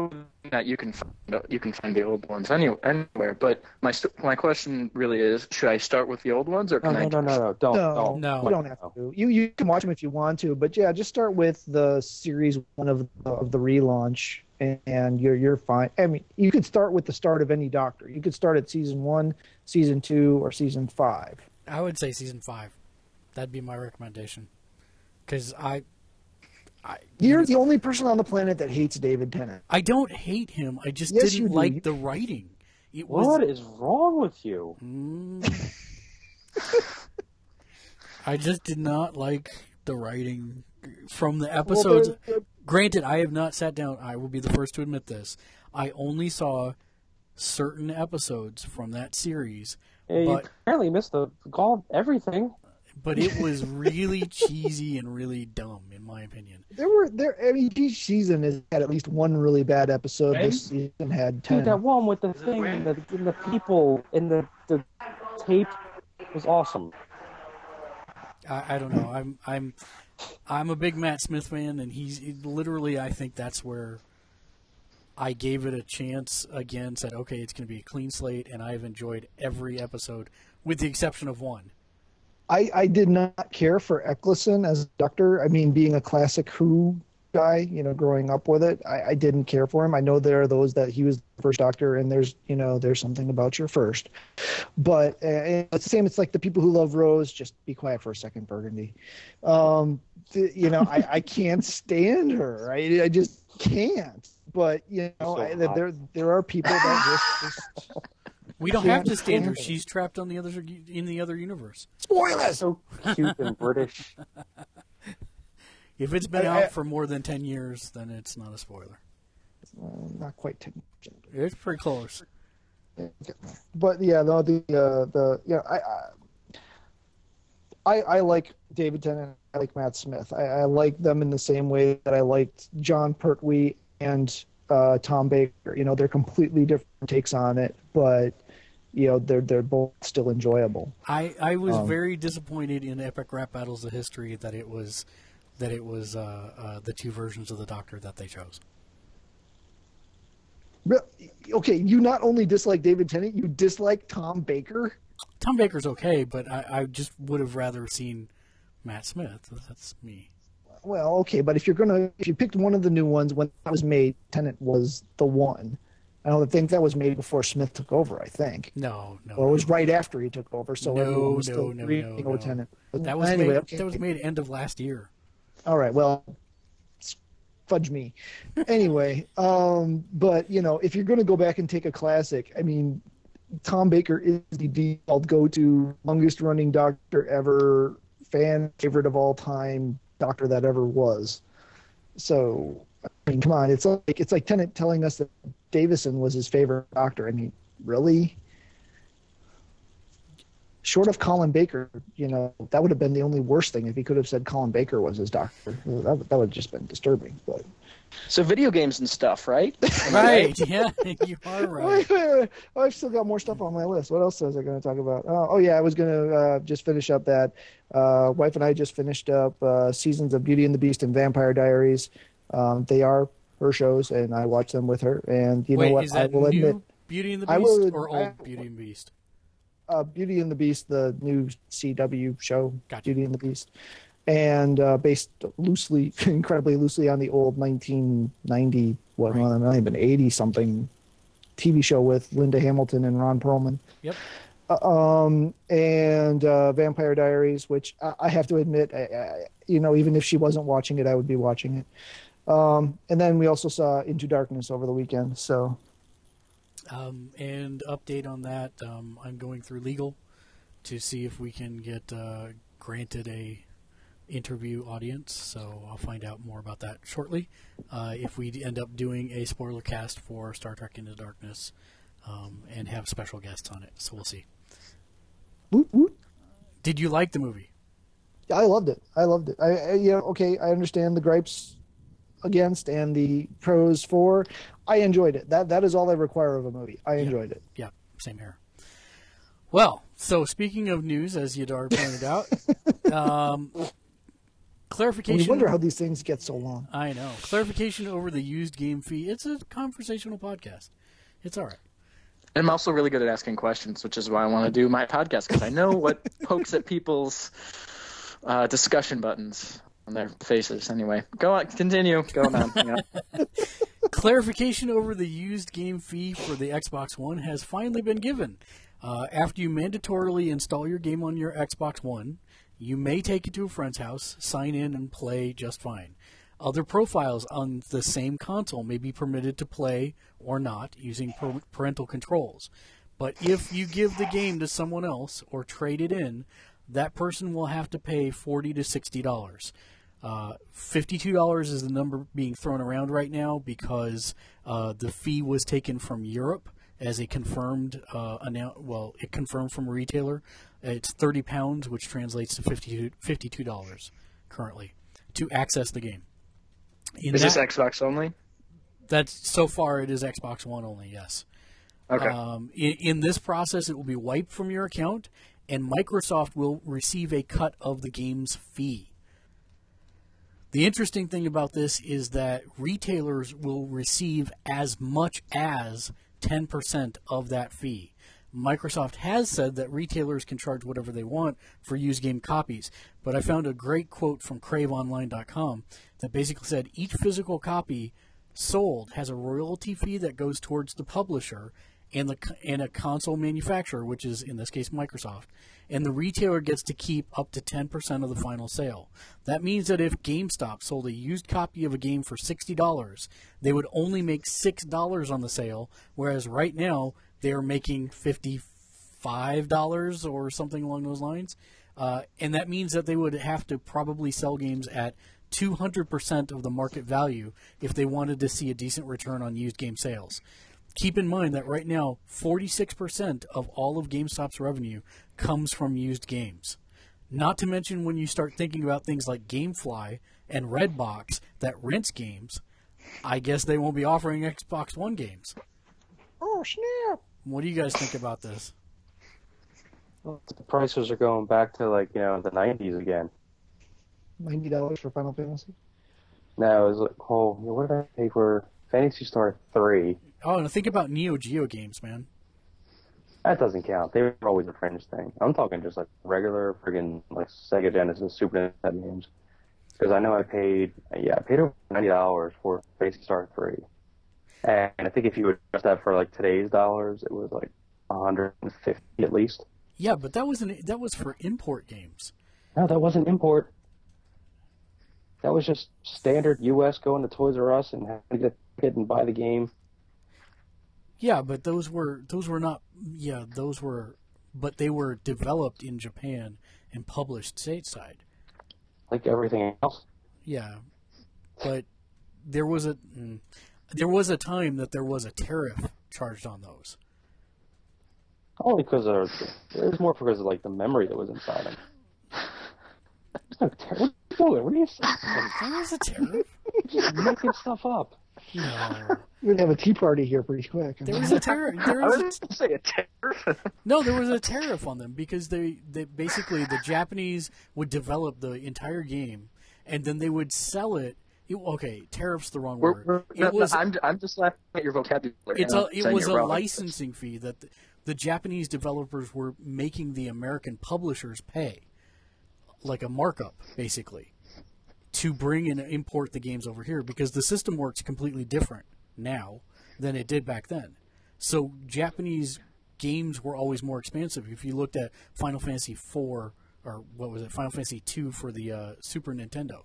[SPEAKER 4] that you can find you can find the old ones any, anywhere. But my my question really is: Should I start with the old ones, or
[SPEAKER 2] no,
[SPEAKER 4] I?
[SPEAKER 2] no, no, no, no, don't,
[SPEAKER 3] No,
[SPEAKER 2] don't.
[SPEAKER 1] No.
[SPEAKER 3] you don't have to. You you can watch them if you want to, but yeah, just start with the series one of the, of the relaunch, and, and you're you're fine. I mean, you could start with the start of any Doctor. You could start at season one, season two, or season five.
[SPEAKER 1] I would say season five. That'd be my recommendation. Because I, I,
[SPEAKER 3] You're the only person on the planet that hates David Tennant.
[SPEAKER 1] I don't hate him. I just
[SPEAKER 3] Yes,
[SPEAKER 1] didn't
[SPEAKER 3] do.
[SPEAKER 1] like the writing. It was.
[SPEAKER 2] What is wrong with you?
[SPEAKER 1] Mm. I just did not like the writing from the episodes.
[SPEAKER 3] Well, they're-
[SPEAKER 1] Granted, I have not sat down. I will be the first to admit this. I only saw certain episodes from that series,
[SPEAKER 2] Yeah, you
[SPEAKER 1] But-
[SPEAKER 2] apparently missed the all everything.
[SPEAKER 1] but it was really cheesy and really dumb, in my opinion.
[SPEAKER 3] there were there. I mean, each season has had at least one really bad episode. This season had ten.
[SPEAKER 2] Dude, that one with the thing and the, and the people in the the tape was awesome.
[SPEAKER 1] I, I don't know. I'm I'm I'm a big Matt Smith fan, and he's he- literally. I think that's where I gave it a chance again. Said, okay, it's going to be a clean slate, and I've enjoyed every episode, with the exception of one.
[SPEAKER 3] I, I did not care for Eccleston as a doctor. I mean, being a classic Who guy, you know, growing up with it, I, I didn't care for him. I know there are those that he was the first doctor, and there's, you know, there's something about your first. But uh, it's the same. It's like the people who love Rose, just be quiet for a second, Burgundy. Um, th- you know, I, I can't stand her. I, I just can't. But you know,
[SPEAKER 2] So
[SPEAKER 3] I, there there are people that just, just
[SPEAKER 1] We don't have to stand her. She's trapped on the other in the other universe.
[SPEAKER 3] spoilers.
[SPEAKER 2] So cute and British.
[SPEAKER 1] If it's been
[SPEAKER 3] I- I-
[SPEAKER 1] out for more than ten years, then it's not a spoiler.
[SPEAKER 3] Uh, not quite ten.
[SPEAKER 1] It's pretty close.
[SPEAKER 3] but yeah, no, the uh, the yeah, I, I I like David Tennant. I like Matt Smith. I, I like them in the same way that I liked Jon Pertwee and uh, Tom Baker. You know, they're completely different takes on it, but you know, they're they're both still enjoyable.
[SPEAKER 1] I, I was
[SPEAKER 3] Um,
[SPEAKER 1] very disappointed in Epic Rap Battles of History that it was that it was uh, uh, the two versions of the Doctor that they chose.
[SPEAKER 3] Okay, you not only dislike David Tennant, you dislike Tom Baker.
[SPEAKER 1] Tom Baker's okay, but I, I just would have rather seen Matt Smith. That's me.
[SPEAKER 3] Well, okay, but if you're gonna, if you picked one of the new ones when that was made, Tennant was the one. I don't think that was made before Smith took over. I think,
[SPEAKER 1] No, no.
[SPEAKER 3] or it was right after he took over. So
[SPEAKER 1] No,
[SPEAKER 3] everyone was
[SPEAKER 1] no,
[SPEAKER 3] still
[SPEAKER 1] no, no, no.
[SPEAKER 3] Tennant.
[SPEAKER 1] that was
[SPEAKER 3] anyway.
[SPEAKER 1] made,
[SPEAKER 3] okay.
[SPEAKER 1] that was made end of last year.
[SPEAKER 3] All right. Well, fudge me. Anyway, um, but you know, if you're going to go back and take a classic, I mean, Tom Baker is the default go-to, longest running doctor ever, fan favorite of all time, doctor that ever was. So, I mean, come on, it's like it's like Tennant telling us that Davison was his favorite doctor. I mean, really? Short of Colin Baker, you know, that would have been the only worst thing if he could have said Colin Baker was his doctor. That, that would have just been disturbing. But
[SPEAKER 5] So video games and stuff, right?
[SPEAKER 1] Right? yeah, you are right.
[SPEAKER 3] wait, wait, wait. Oh, I've still got more stuff on my list. What else was I going to talk about? Uh, oh yeah, I was going to uh, just finish up that. Uh, wife and I just finished up uh, seasons of Beauty and the Beast and Vampire Diaries. Um, they are her shows, and I watch them with her. And you
[SPEAKER 1] Wait,
[SPEAKER 3] know what?
[SPEAKER 1] is that
[SPEAKER 3] I will
[SPEAKER 1] new
[SPEAKER 3] admit,
[SPEAKER 1] Beauty and the Beast
[SPEAKER 3] would-
[SPEAKER 1] or
[SPEAKER 3] I-
[SPEAKER 1] old Beauty and the Beast?
[SPEAKER 3] Uh, Beauty and the Beast, the new CW show,
[SPEAKER 1] Gotcha.
[SPEAKER 3] Beauty and the Beast, and uh, based loosely, incredibly loosely on the old 1990, what,
[SPEAKER 1] Right.
[SPEAKER 3] well, might have 80 something TV show with Linda Hamilton and Ron Perlman.
[SPEAKER 1] Yep.
[SPEAKER 3] Uh, um, and uh, Vampire Diaries, which I, I have to admit, I, I, you know, even if she wasn't watching it, I would be watching it. Um, and then we also saw Into Darkness over the weekend. So
[SPEAKER 1] Um, and update on that, um, I'm going through legal to see if we can get uh, granted a interview audience. So I'll find out more about that shortly. Uh, if we end up doing a spoiler cast for Star Trek Into Darkness um, and have special guests on it, so we'll see.
[SPEAKER 3] woot, woot.
[SPEAKER 1] Did you like the movie?
[SPEAKER 3] I loved it. I loved it. I, I you know, okay, I understand the gripes against and the pros for. I enjoyed it. That that is all I require of a movie. I enjoyed it.
[SPEAKER 1] Yeah, same here. Well, so speaking of news, as Yadar pointed out, um, clarification.
[SPEAKER 3] you wonder how these things get so long.
[SPEAKER 1] I know. Clarification over the used game fee. It's a conversational podcast. It's all right.
[SPEAKER 4] And I'm also really good at asking questions, which is why I want to do my podcast because I know what pokes at people's uh, discussion buttons on their faces. Anyway, go on, continue, go on. Yeah.
[SPEAKER 1] Clarification over the used game fee for the Xbox One has finally been given. Uh, after you mandatorily install your game on your Xbox One, you may take it to a friend's house, sign in, and play just fine. Other profiles on the same console may be permitted to play or not using parental controls. But if you give the game to someone else or trade it in, that person will have to pay forty to sixty dollars. Uh, Fifty-two dollars is the number being thrown around right now because uh, the fee was taken from Europe as a confirmed uh, Well, it confirmed from a retailer. It's thirty pounds, which translates to 52 dollars currently to access the game. In
[SPEAKER 4] Is this Xbox only?
[SPEAKER 1] that's so far it is Xbox One only. Yes.
[SPEAKER 4] Okay.
[SPEAKER 1] Um, in, in this process, it will be wiped from your account, and Microsoft will receive a cut of the game's fee. The interesting thing about this is that retailers will receive as much as 10% of that fee. Microsoft has said that retailers can charge whatever they want for used game copies, but I found a great quote from craveonline.com that basically said each physical copy sold has a royalty fee that goes towards the publisher and the and a console manufacturer, which is in this case Microsoft, and the retailer gets to keep up to 10% of the final sale. That means that if GameStop sold a used copy of a game for $60, they would only make $6 on the sale, whereas right now they are making $55 or something along those lines. Uh, and that means that they would have to probably sell games at 200% of the market value if they wanted to see a decent return on used game sales. Keep in mind that right now, 46% of all of GameStop's revenue comes from used games. Not to mention when you start thinking about things like Gamefly and Redbox that rents games, I guess they won't be offering Xbox One games.
[SPEAKER 3] Oh snap!
[SPEAKER 1] What do you guys think about this?
[SPEAKER 2] The prices are going back to like you know the '90s again.
[SPEAKER 3] ninety dollars for Final Fantasy.
[SPEAKER 2] No, it was like, oh, what did I pay for Phantasy Star Three?
[SPEAKER 1] Oh, and think about Neo Geo games, man.
[SPEAKER 2] That doesn't count. They were always a fringe thing. I'm talking just like regular friggin' like Sega Genesis, Super Nintendo games. Because I know I paid, yeah, I paid over ninety dollars for Phantasy Star Three, and I think if you adjust that for like today's dollars, it was like 150 at least.
[SPEAKER 1] Yeah, but that was an that was for import games.
[SPEAKER 2] No, that wasn't import. That was just standard U.S. going to Toys R Us and having to get and buy the game.
[SPEAKER 1] Yeah, but those were those were not. Yeah, those were, but they were developed in Japan and published stateside.
[SPEAKER 2] like everything else.
[SPEAKER 1] Yeah, but there was a mm, there was a time that there was a tariff charged on those.
[SPEAKER 2] Only because of it was more because of like the memory that was inside them. There's no ter- what are you doing? What are you saying?
[SPEAKER 1] There was a tariff.
[SPEAKER 2] You're just making stuff up.
[SPEAKER 1] No,
[SPEAKER 3] We're gonna have a tea party here pretty quick.
[SPEAKER 1] there was a tariff. There
[SPEAKER 4] I
[SPEAKER 1] was
[SPEAKER 4] was
[SPEAKER 1] a
[SPEAKER 4] going to say a tariff.
[SPEAKER 1] No, there was a tariff on them because they, they basically the Japanese would develop the entire game and then they would sell it. it okay, tariff's the wrong
[SPEAKER 4] We're,
[SPEAKER 1] word.
[SPEAKER 4] we're,
[SPEAKER 1] it was
[SPEAKER 4] I'm, I'm just laughing at your vocabulary.
[SPEAKER 1] it's
[SPEAKER 4] and
[SPEAKER 1] a
[SPEAKER 4] I'm
[SPEAKER 1] it was a
[SPEAKER 4] wrong.
[SPEAKER 1] licensing fee that the, the Japanese developers were making the American publishers pay, like a markup basically, to bring and import the games over here because the system works completely different now than it did back then. So Japanese games were always more expensive. If you looked at Final Fantasy IV or what was it, Final Fantasy II for the uh, Super Nintendo,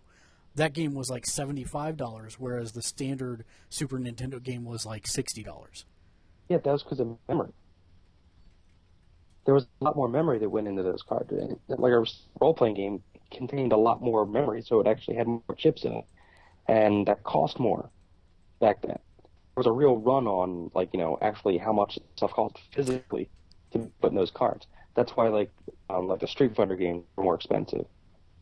[SPEAKER 1] that game was like seventy five dollars, whereas the standard Super Nintendo game was like sixty dollars.
[SPEAKER 2] Yeah, that was because of memory. There was a lot more memory that went into those cards. Like a role playing game contained a lot more memory, so it actually had more chips in it, and that cost more back then. There was a real run on like you know actually how much stuff cost physically to put in those cards. That's why like um, like the Street Fighter games were more expensive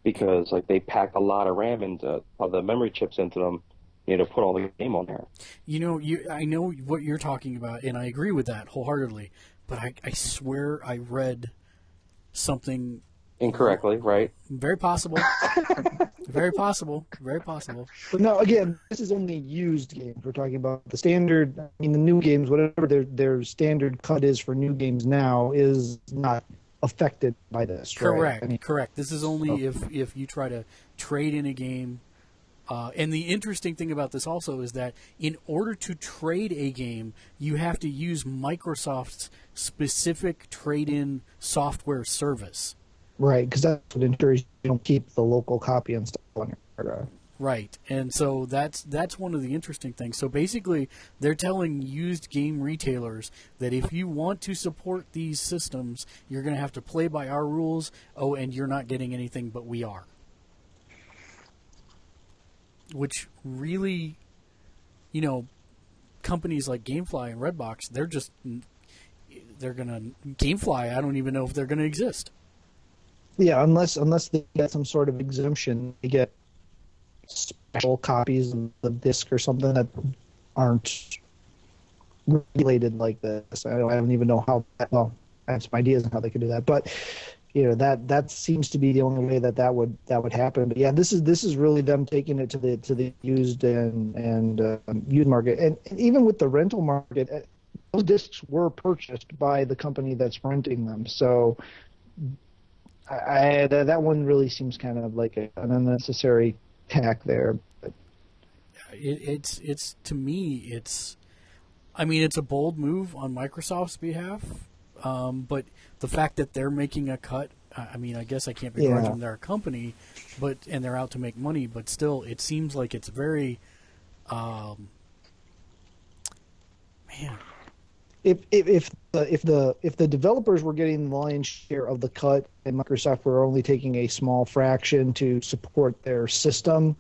[SPEAKER 2] because like they packed a lot of RAM into of the memory chips into them, you know, to put all the game on there.
[SPEAKER 1] You know, you I know what you're talking about, and I agree with that wholeheartedly. But I, I swear I read something
[SPEAKER 2] Incorrectly, right?
[SPEAKER 1] very possible, very possible, very possible.
[SPEAKER 3] But no, again, this is only used games. We're talking about the standard. I mean, the new games, whatever their their standard cut is for new games now, is not affected by this. right?
[SPEAKER 1] Correct,
[SPEAKER 3] I mean,
[SPEAKER 1] correct. This is only if if you try to trade in a game. Uh, and the interesting thing about this also is that in order to trade a game, you have to use Microsoft's specific trade-in software service.
[SPEAKER 3] Right, because that's what ensures you don't keep the local copy and stuff on your hard drive.
[SPEAKER 1] Right, and so that's that's one of the interesting things. So basically, they're telling used game retailers that if you want to support these systems, you're going to have to play by our rules. Oh, and you're not getting anything, but we are. Which really, you know, companies like GameFly and Redbox, they're just they're gonna GameFly. I don't even know if they're going to exist.
[SPEAKER 3] Yeah, unless unless they get some sort of exemption, they get special copies of the disc or something that aren't regulated like this. I don't, I don't even know how. Well, I have some ideas on how they could do that, but you know that that seems to be the only way that that would that would happen. But yeah, this is this is really them taking it to the to the used and and uh, used market, and, and even with the rental market, uh, those discs were purchased by the company that's renting them. So I, I that, that one really seems kind of like an unnecessary tack there. But
[SPEAKER 1] it, it's it's to me it's I mean it's a bold move on Microsoft's behalf, um, but the fact that they're making a cut, I I mean I guess I can't begrudge
[SPEAKER 3] Yeah.
[SPEAKER 1] them. They're a company, but and they're out to make money, but still it seems like it's very, um, man,
[SPEAKER 3] if if if the if the if the developers were getting the lion's share of the cut and Microsoft were only taking a small fraction to support their system,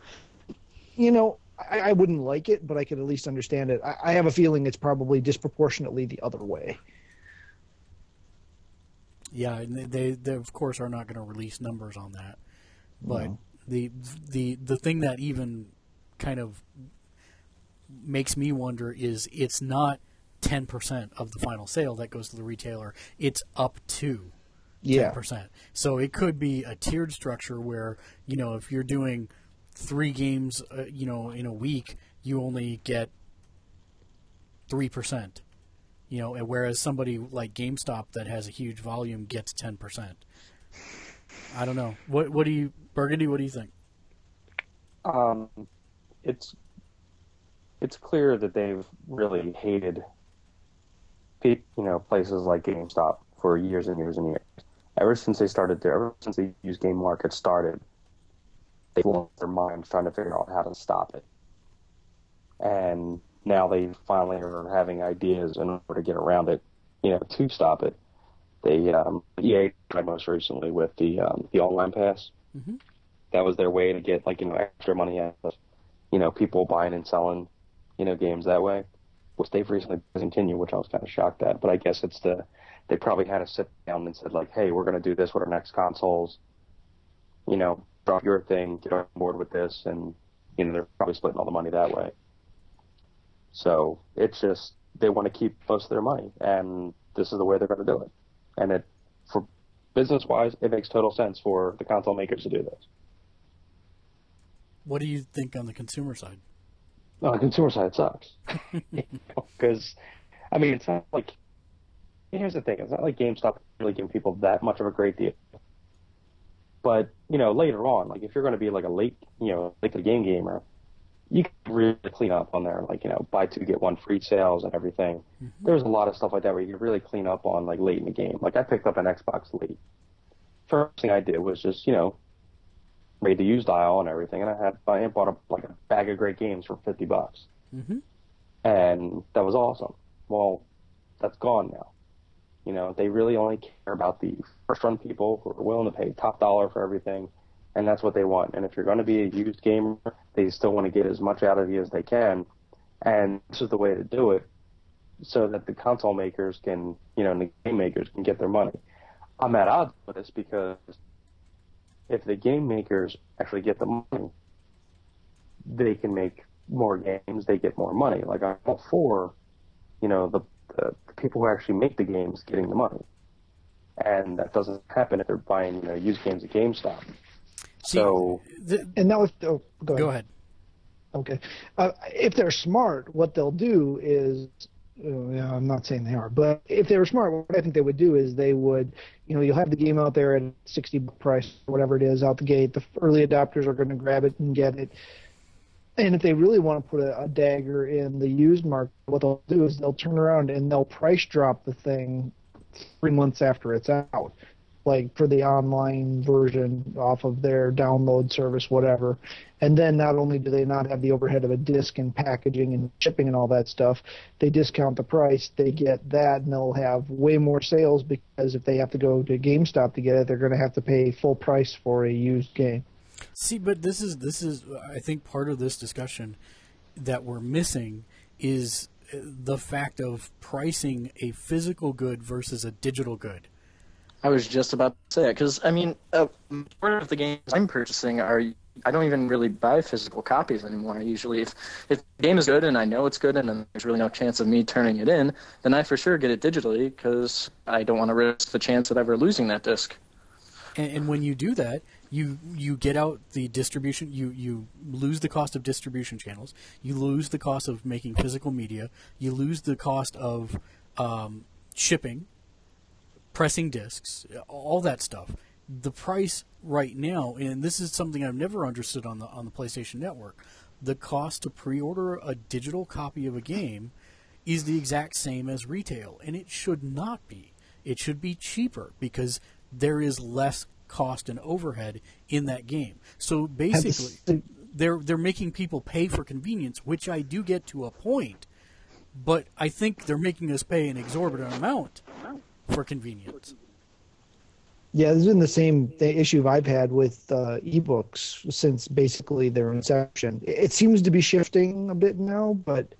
[SPEAKER 3] you know, I, I wouldn't like it, but I could at least understand it. I, I have a feeling it's probably disproportionately the other way.
[SPEAKER 1] yeah, they, they of course are not going to release numbers on that, but
[SPEAKER 3] No.
[SPEAKER 1] the the the thing that even kind of makes me wonder is it's not 10% of the final sale that goes to the retailer it's up to
[SPEAKER 3] Yeah.
[SPEAKER 1] percent. So it could be a tiered structure where you know if you're doing three games, uh, you know, in a week, you only get three percent. You know, and whereas somebody like GameStop that has a huge volume gets ten percent. I don't know. What what do you Burgundy? What do you think?
[SPEAKER 2] Um, it's it's clear that they've really hated, pe- you know, places like GameStop for years and years and years. Ever since they started there, ever since the used game market started, they've lost their minds trying to figure out how to stop it. And now they finally are having ideas in order to get around it, you know, to stop it. They um, EA tried most recently with the um, the online pass.
[SPEAKER 1] Mhm.
[SPEAKER 2] That was their way to get like you know extra money out of you know people buying and selling you know games that way, which they've recently discontinued, which I was kind of shocked at. But I guess it's the they probably had to sit down and said like, hey, we're going to do this with our next consoles. You know, drop your thing, get on board with this, and you know they're probably splitting all the money that way. So it's just they want to keep most of their money, and this is the way they're going to do it. And it, for business wise, it makes total sense for the console makers to do this.
[SPEAKER 1] What do you think on the consumer side?
[SPEAKER 2] The consumer side, sucks. Because, I mean, it's not like. Here's the thing: it's not like GameStop really giving people that much of a great deal. But you know, later on, like if you're going to be like a late, you know, like a game gamer, you can really clean up on there, like you know, buy two get one free sales and everything. Mm-hmm. There's a lot of stuff like that where you can really clean up on like late in the game. Like I picked up an Xbox late. First thing I did was just you know, read the used aisle and everything, and I had I bought a, like a bag of great games for fifty bucks
[SPEAKER 1] Mm-hmm.
[SPEAKER 2] and that was awesome. Well, that's gone now. You know, they really only care about the first run people who are willing to pay top dollar for everything, and that's what they want. And if you're going to be a used gamer, they still want to get as much out of you as they can, and this is the way to do it, so that the console makers can, you know, and the game makers can get their money. I'm at odds with this because if the game makers actually get the money, they can make more games, they get more money. Like I'm all for, you know, the, the, the people who actually make the games getting the money, and that doesn't happen if they're buying you know used games at GameStop.
[SPEAKER 1] See,
[SPEAKER 2] So
[SPEAKER 1] the,
[SPEAKER 3] And now, if, oh, go ahead.
[SPEAKER 1] go ahead.
[SPEAKER 3] Okay. Uh, if they're smart, what they'll do is, yeah, I'm not saying they are, but if they were smart, what I think they would do is they would, you know, you'll have the game out there at 60 buck price, whatever it is, out the gate. The early adopters are going to grab it and get it. And if they really want to put a, a dagger in the used market, what they'll do is they'll turn around and they'll price drop the thing three months after it's out, like for the online version off of their download service, whatever. And then not only do they not have the overhead of a disc and packaging and shipping and all that stuff, they discount the price. They get that, and they'll have way more sales because if they have to go to GameStop to get it, they're going to have to pay full price for a used game.
[SPEAKER 1] See, but this is this is I think part of this discussion that we're missing is uh, the fact of pricing a physical good versus a digital good.
[SPEAKER 4] I was just about to say it because I mean, uh, part of the games I'm purchasing are I don't even really buy physical copies anymore. Usually, if if the game is good and I know it's good and there's really no chance of me turning it in, then I for sure get it digitally because I don't want to risk the chance of ever losing that disc.
[SPEAKER 1] And, and when you do that, you you get out the distribution. You you lose the cost of distribution channels. You lose the cost of making physical media. You lose the cost of um, shipping, pressing discs, all that stuff. The price right now, and this is something I've never understood on the on the PlayStation Network, the cost to pre-order a digital copy of a game is the exact same as retail, and it should not be. It should be cheaper because there is less cost and overhead in that game. So basically, they're they're making people pay for convenience, which I do get to a point, but I think they're making us pay an exorbitant amount for convenience.
[SPEAKER 3] Yeah, this has been the same issue I've had with uh, ebooks since basically their inception. It seems to be shifting a bit now, but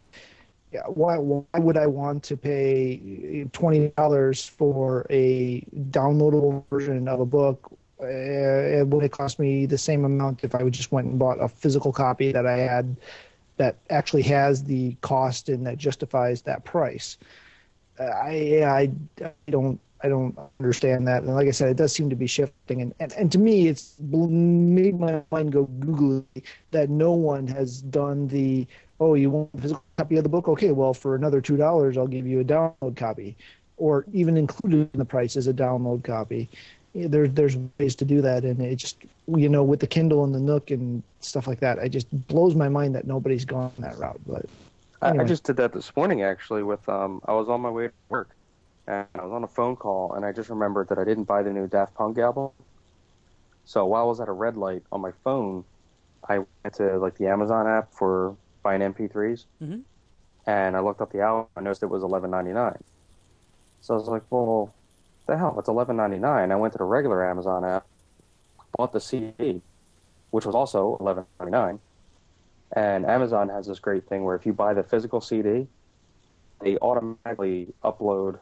[SPEAKER 3] yeah, why, why would I want to pay twenty dollars for a downloadable version of a book uh, when it cost me the same amount if I just went and bought a physical copy that I had that actually has the cost and that justifies that price? I I, I don't I don't understand that. And like I said, it does seem to be shifting. And and, and to me, it's made my mind go googly that no one has done the oh you want a physical copy of the book? Okay, well for another two dollars, I'll give you a download copy, or even included in the price is a download copy. There, there's ways to do that, and it just you know with the Kindle and the Nook and stuff like that, it just blows my mind that nobody's gone that route. But
[SPEAKER 2] I, I just did that this morning actually. With um, I was on my way to work, and I was on a phone call, and I just remembered that I didn't buy the new Daft Punk album. So while I was at a red light on my phone, I went to like the Amazon app for buying MP3s,
[SPEAKER 1] Mhm.
[SPEAKER 2] and I looked up the album. I noticed it was eleven ninety nine. So I was like, "Well, the hell? It's eleven ninety nine. I went to the regular Amazon app, bought the CD, which was also eleven ninety nine. And Amazon has this great thing where if you buy the physical CD, they automatically upload,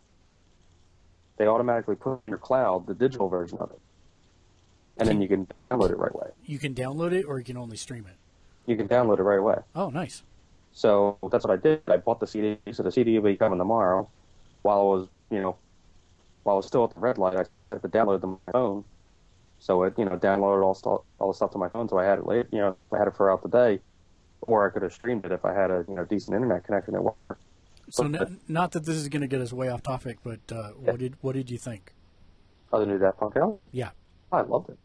[SPEAKER 2] they automatically put in your cloud the digital version of it. And then you can download it right away.
[SPEAKER 1] You can download it or you can only stream it.
[SPEAKER 2] You can download it right away.
[SPEAKER 1] Oh, nice.
[SPEAKER 2] So that's what I did. I bought the CD, so the CD will be coming tomorrow. While I was, you know, while I was still at the red light, I had to download them on my phone. So it, you know, downloaded all stuff, all the stuff to my phone. So I had it late, you know, I had it throughout the day, or I could have streamed it if I had a, you know, decent internet connection at work.
[SPEAKER 1] So,
[SPEAKER 2] Okay.
[SPEAKER 1] n- not that this is going to get us way off topic, but uh, what did what did you think?
[SPEAKER 2] Other than Daft Punk album,
[SPEAKER 1] Yeah,
[SPEAKER 2] I loved it.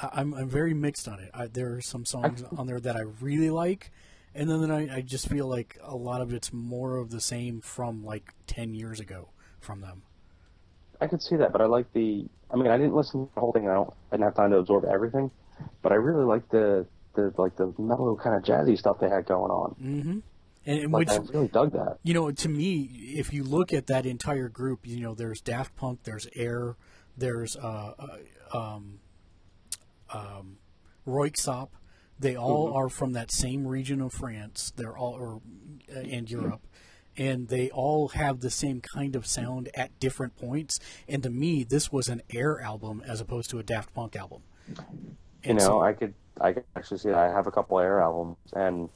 [SPEAKER 1] I, I'm I'm very mixed on it. I, there are some songs on there that I really like, and then I, I just feel like a lot of it's more of the same from like ten years ago from them.
[SPEAKER 2] I could see that, but I like the. I mean, I didn't listen to the whole thing. I don't. I didn't have time to absorb everything, but I really like the the like the mellow kind of jazzy stuff they had going on.
[SPEAKER 1] Mm-hmm. And, and
[SPEAKER 2] Like,
[SPEAKER 1] which
[SPEAKER 2] I really dug that.
[SPEAKER 1] you know, to me, if you look at that entire group, you know, there's Daft Punk, there's Air, there's uh, uh, um, um, Röyksopp. They all are from that same region of France. They're all or uh, and Europe, and they all have the same kind of sound at different points. And to me, this was an Air album as opposed to a Daft Punk album.
[SPEAKER 2] You know,
[SPEAKER 1] so-
[SPEAKER 2] I could I could actually see that. I have a couple Air albums, and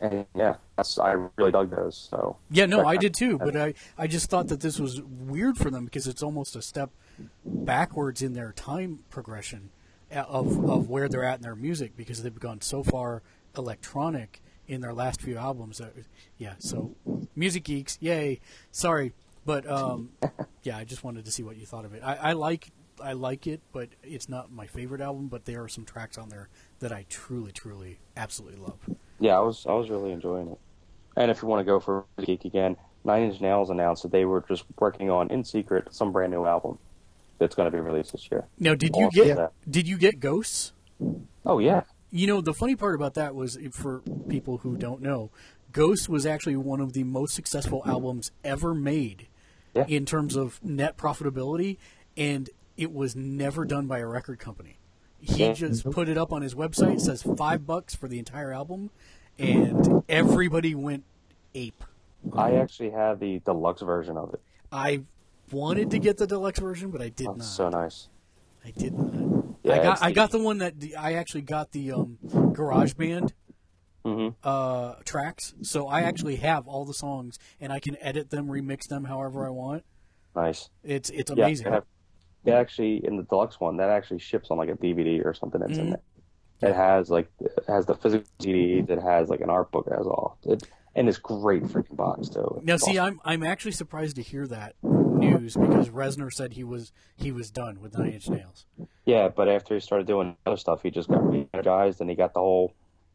[SPEAKER 2] and yeah, that's I really dug those. So
[SPEAKER 1] Yeah, no, I did too, but I, I just thought that this was weird for them because it's almost a step backwards in their time progression uh, of, of where they're at in their music because they've gone so far electronic in their last few albums. That, yeah, so music geeks, yay! Sorry, but um, yeah, I just wanted to see what you thought of it. I, I like I like it, but it's not my favorite album. But there are some tracks on there that I truly, truly, absolutely love.
[SPEAKER 2] yeah, I was I was really enjoying it. And if you want to go for a geek again, Nine Inch Nails announced that they were just working on in secret some brand new album that's going to be released this year.
[SPEAKER 1] Now, did you get
[SPEAKER 2] that.
[SPEAKER 1] did you get Ghosts?
[SPEAKER 2] Oh yeah,
[SPEAKER 1] You know, the funny part about that was, for people who don't know, Ghosts was actually one of the most successful albums ever made
[SPEAKER 2] Yeah.
[SPEAKER 1] in terms of net profitability, and it was never done by a record company. He just put it up on his website, says five bucks for the entire album, and everybody went ape.
[SPEAKER 2] I actually have the deluxe version of it.
[SPEAKER 1] I wanted to get the deluxe version, but I did
[SPEAKER 2] Oh,
[SPEAKER 1] not.
[SPEAKER 2] so nice.
[SPEAKER 1] I did not.
[SPEAKER 2] Yeah,
[SPEAKER 1] I got I
[SPEAKER 2] the-
[SPEAKER 1] got the one that I actually got the um, Garage Band
[SPEAKER 2] Mhm.
[SPEAKER 1] uh, tracks, so I actually have all the songs and I can edit them, remix them however I want.
[SPEAKER 2] Nice.
[SPEAKER 1] It's it's
[SPEAKER 2] Yeah,
[SPEAKER 1] amazing.
[SPEAKER 2] have, they actually in the deluxe one that actually ships on like a DVD or something that's
[SPEAKER 1] Mhm.
[SPEAKER 2] in there. It has like it has the physical CDs. It has like an art book. It has all. It, and it's great freaking box too.
[SPEAKER 1] Now,
[SPEAKER 2] It's
[SPEAKER 1] see,
[SPEAKER 2] awesome.
[SPEAKER 1] I'm I'm actually surprised to hear that news because Reznor said he was he was done with Nine Inch Nails.
[SPEAKER 2] yeah, but after he started doing other stuff, he just got re-energized and he got the whole,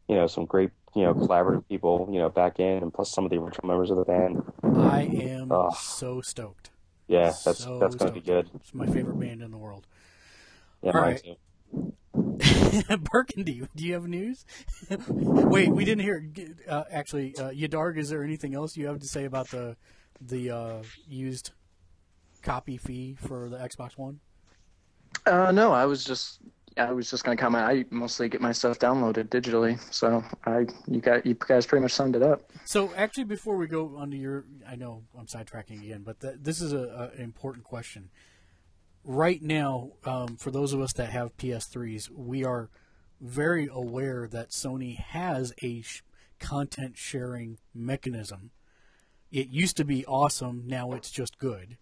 [SPEAKER 2] you know, some great you know collaborative people you know back in and plus some of the original members of the band.
[SPEAKER 1] I am so stoked.
[SPEAKER 2] Yeah, that's
[SPEAKER 1] So
[SPEAKER 2] that's gonna be good.
[SPEAKER 1] It's my favorite band in the world.
[SPEAKER 2] Yeah,
[SPEAKER 1] All
[SPEAKER 2] mine
[SPEAKER 1] right.
[SPEAKER 2] too.
[SPEAKER 1] Birkin, do you, do you have news? Wait, we didn't hear. Uh, actually, uh, Yadarg, is there anything else you have to say about the the uh, used copy fee for the Xbox One?
[SPEAKER 4] Uh, no, I was just I was just gonna comment. I mostly get my stuff downloaded digitally, so I you got you guys pretty much summed it up.
[SPEAKER 1] So, actually, before we go on to your, I know I'm sidetracking again, but th- this is a, a, an important question. Right now, um, for those of us that have PS3s, we are very aware that Sony has a sh- content sharing mechanism. It used to be awesome, now it's just good.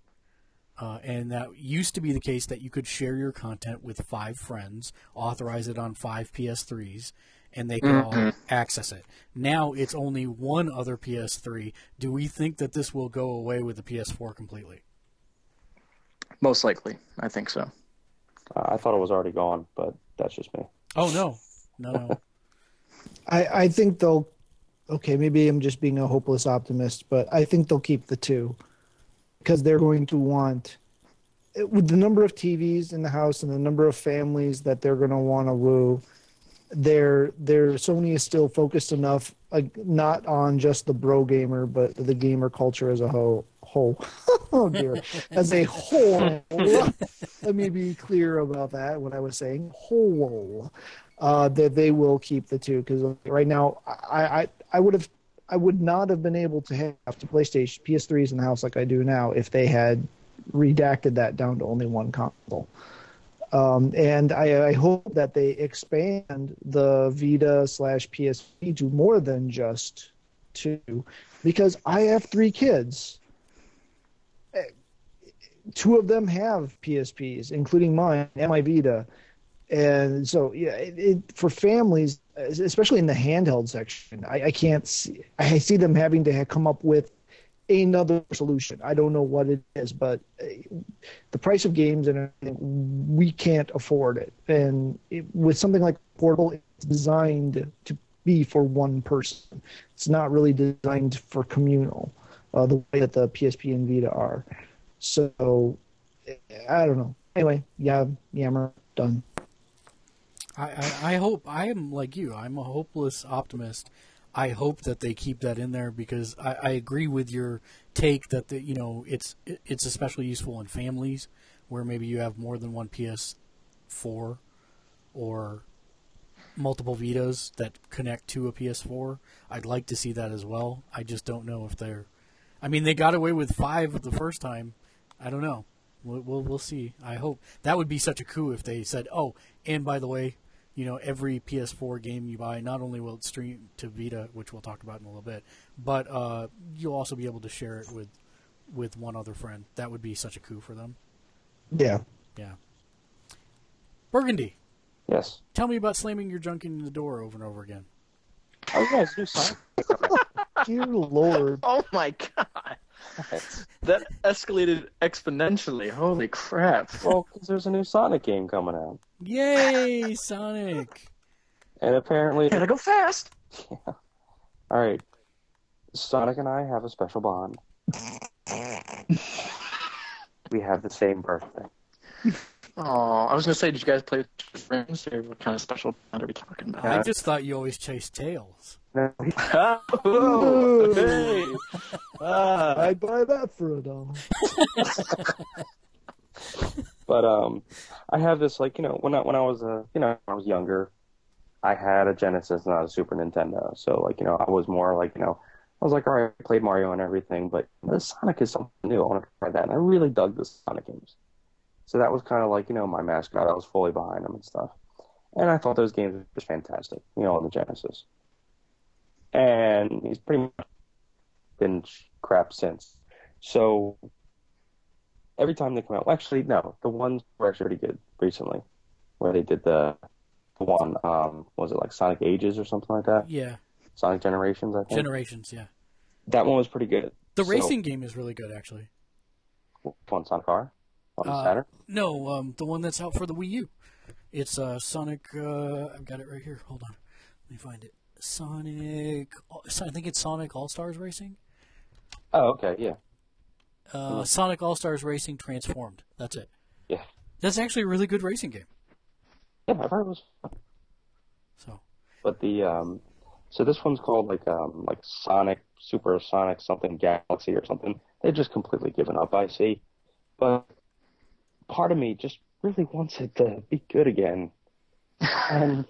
[SPEAKER 1] Uh, and that used to be the case that you could share your content with five friends, authorize it on five PS3s, and they could all access it. Now it's only one other PS3. Do we think that this will go away with the PS4 completely?
[SPEAKER 4] Most likely, I think so.
[SPEAKER 2] Uh, I thought it was already gone, but that's just me.
[SPEAKER 1] Oh no, no, no.
[SPEAKER 3] I, I think they'll. Okay, maybe I'm just being a hopeless optimist, but I think they'll keep the two because they're going to want, with the number of TVs in the house and the number of families that they're going to want to woo. Their their Sony is still focused enough, like not on just the bro gamer, but the gamer culture as a whole. Whole, oh dear, as a whole. Let me be clear about that. What I was saying, whole uh, that they will keep the two because right now I, I I would have I would not have been able to have the PlayStation PS3s in the house like I do now if they had redacted that down to only one console. Um, and I, I hope that they expand the Vita slash PSP to more than just two, because I have three kids. Two of them have PSPs, including mine and my Vita and so yeah it, it, for families especially in the handheld section I, I, can't see i see them having to come up with another solution. I don't know what it is but uh, the price of games and everything we can't afford it. And it, with something like portable it's designed to be for one person. It's not really designed for communal uh, the way that the psp and vita are. So i don't know. Anyway yeah yammer done
[SPEAKER 1] I, I, hope I am like you. I'm a hopeless optimist. I hope that they keep that in there because I, I agree with your take that the you know it's it's especially useful in families where maybe you have more than one PS4 or multiple Vitas that connect to a PS4. I'd like to see that as well. I just don't know if they're. I mean, they got away with five the first time. I don't know. We'll, we'll, we'll see. I hope that would be such a coup if they said, "Oh, and by the way, you know, every PS4 game you buy, not only will it stream to Vita, which we'll talk about in a little bit, but uh, you'll also be able to share it with with one other friend. That would be such a coup for them.
[SPEAKER 3] Yeah.
[SPEAKER 1] Yeah. Burgundy,
[SPEAKER 2] Yes.
[SPEAKER 1] tell me about slamming your junk in the door over and over again.
[SPEAKER 2] Oh yeah, it's new Sonic.
[SPEAKER 3] Dear Lord.
[SPEAKER 4] Oh my god, that escalated exponentially. Holy crap!
[SPEAKER 2] well, because there's a new Sonic game coming out,
[SPEAKER 1] Yay, Sonic!
[SPEAKER 2] and apparently,
[SPEAKER 4] Gotta go fast. Yeah.
[SPEAKER 2] all right, Sonic and I have a special bond. we have the same birthday.
[SPEAKER 4] Oh, I was gonna say, did you guys play with friends, or what kind of special bond are we talking about?
[SPEAKER 1] I just thought you always chased tails.
[SPEAKER 2] No,
[SPEAKER 4] oh, hey. Ah.
[SPEAKER 3] I'd buy that for a dollar.
[SPEAKER 2] But um, I have this like you know when I when I was uh, you know when I was younger, I had a Genesis and not a Super Nintendo. So like you know I was more like you know I was like all right, I played Mario and everything, but this Sonic is something new. I want to try that, and I really dug the Sonic games. So that was kind of like you know my mascot. I was fully behind them and stuff, and I thought those games were just fantastic. You know on the Genesis, and he's pretty much been crap since. So every time they come out, well, actually, no, the ones were actually pretty good recently, where they did the, the one, um, was it like Sonic Ages or something like that?
[SPEAKER 1] Yeah,
[SPEAKER 2] Sonic Generations, I think.
[SPEAKER 1] Generations. Yeah,
[SPEAKER 2] that one was pretty good.
[SPEAKER 1] the
[SPEAKER 2] So-
[SPEAKER 1] racing game is really good actually.
[SPEAKER 2] one Sonic R on
[SPEAKER 1] Uh,
[SPEAKER 2] Saturn.
[SPEAKER 1] No, um, the one that's out for the Wii U. It's uh, Sonic. Uh, I've got it right here. Hold on, let me find it. Sonic. I think it's Sonic All Stars Racing.
[SPEAKER 2] Oh, okay, yeah,
[SPEAKER 1] Uh, Sonic All Stars Racing Transformed. That's it.
[SPEAKER 2] yeah,
[SPEAKER 1] That's actually a really good racing game.
[SPEAKER 2] yeah. I've heard it was.
[SPEAKER 1] So
[SPEAKER 2] but the um, so this one's called like um like Sonic Super Sonic something Galaxy or something. They've just completely given up. I see, but part of me just really wants it to be good again. and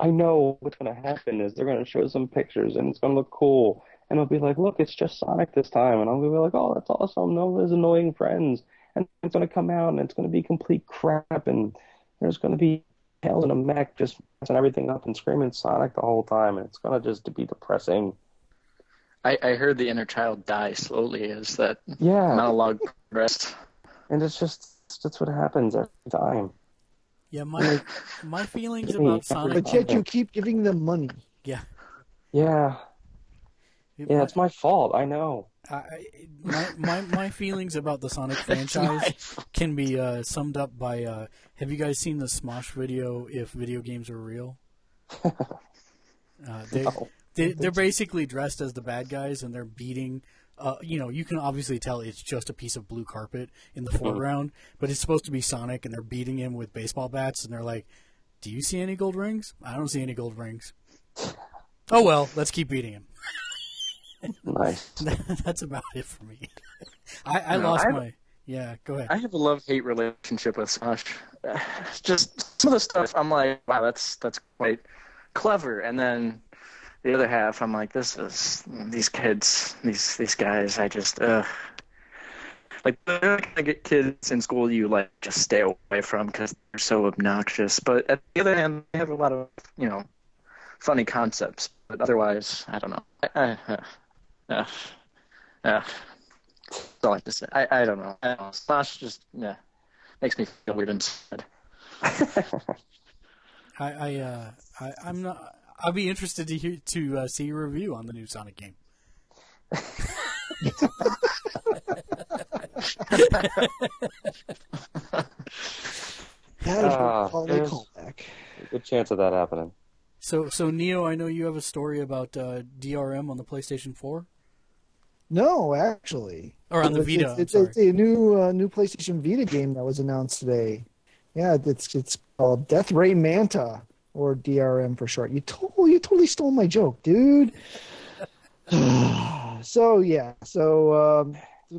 [SPEAKER 2] I know what's going to happen is they're going to show some pictures and it's going to look cool. And it'll be like, look, it's just Sonic this time. And to be like, oh, that's awesome. No, there's annoying friends. And it's going to come out and it's going to be complete crap. And there's going to be Tails in a mech just messing everything up and screaming Sonic the whole time. And it's going to just be depressing.
[SPEAKER 4] I, I heard the inner child die slowly as that
[SPEAKER 2] Yeah.
[SPEAKER 4] monologue progressed.
[SPEAKER 2] and it's just that's what happens every time.
[SPEAKER 1] Yeah, my my feelings about Sonic.
[SPEAKER 3] But yet you keep giving them money.
[SPEAKER 1] Yeah,
[SPEAKER 2] Yeah, yeah, it's my fault. I know.
[SPEAKER 1] I, I- my, my my feelings about the Sonic franchise can be uh, summed up by uh, Have you guys seen the Smosh video? If video games are real, uh, they,
[SPEAKER 2] No.
[SPEAKER 1] they they're basically dressed as the bad guys and they're beating. Uh, you know, you can obviously tell it's just a piece of blue carpet in the foreground, but it's supposed to be Sonic, and they're beating him with baseball bats, and they're like, "Do you see any gold rings? I don't see any gold rings." Oh well, let's keep beating him.
[SPEAKER 2] Nice.
[SPEAKER 1] That's about it for me. I, I
[SPEAKER 4] No,
[SPEAKER 1] lost
[SPEAKER 4] I-
[SPEAKER 1] my. Yeah, go ahead.
[SPEAKER 4] I have a love hate relationship with Smosh. Uh, Just some of the stuff I'm like, wow, that's that's quite clever, and then the other half I'm like, this is these kids, these these guys. I just uh, like gonna get kids in school you like just stay away from because they're so obnoxious. But at the other hand, they have a lot of you know funny concepts. But otherwise, I don't know. I, I, uh, uh, uh, that's all I have to say. I, I don't know. I don't know. Smosh just yeah makes me feel weird inside.
[SPEAKER 1] I, I, uh, I, I'm not. I'll be interested to hear to uh, see your review on the new Sonic game.
[SPEAKER 3] That is
[SPEAKER 2] Ah,
[SPEAKER 3] what a callback.
[SPEAKER 2] Good chance of that happening.
[SPEAKER 1] So, so Neo, I know you have a story about uh, DRM on the PlayStation 4
[SPEAKER 3] No, actually.
[SPEAKER 1] or on the
[SPEAKER 3] It's-
[SPEAKER 1] Vita.
[SPEAKER 3] It's, it's, it's a new uh, new PlayStation Vita game that was announced today. Yeah, it's it's called Death Ray Manta or DRM for short. You totally you totally stole my joke, dude. so yeah, so um,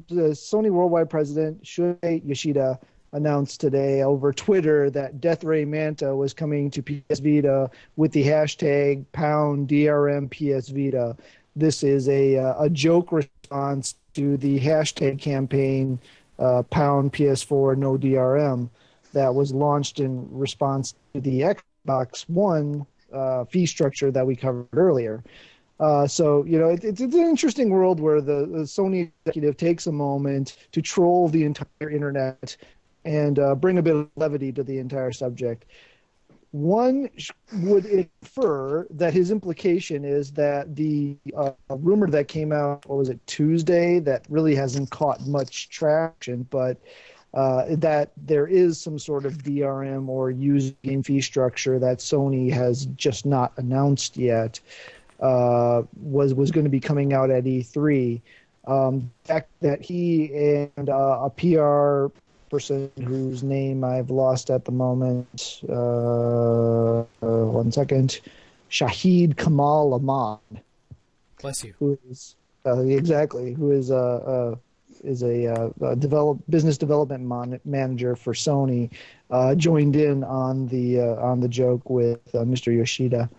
[SPEAKER 3] the Sony worldwide president Shuhei Yoshida announced today over Twitter that Death Ray Manta was coming to PS Vita with the hashtag pound DRM PS Vita. This is a uh, a joke response to the hashtag campaign uh, pound PS4 no DRM that was launched in response to the Xbox Box one uh, fee structure that we covered earlier. Uh, so you know, it, it's, it's an interesting world where the, the Sony executive takes a moment to troll the entire internet and uh, bring a bit of levity to the entire subject. One would infer that his implication is that the uh, rumor that came out, what was it, Tuesday, that really hasn't caught much traction, but uh, that there is some sort of DRM or used game fee structure that Sony has just not announced yet, uh, was was going to be coming out at E3. Um, fact that he and uh, a PR person whose name I've lost at the moment, uh, uh, one second, Shahid Kamal Ahmad,
[SPEAKER 1] Bless you.
[SPEAKER 3] who is uh, exactly who is a, uh is a, uh, a develop business development mon- manager for Sony, uh, joined in on the uh, on the joke with uh, Mr. Yoshida.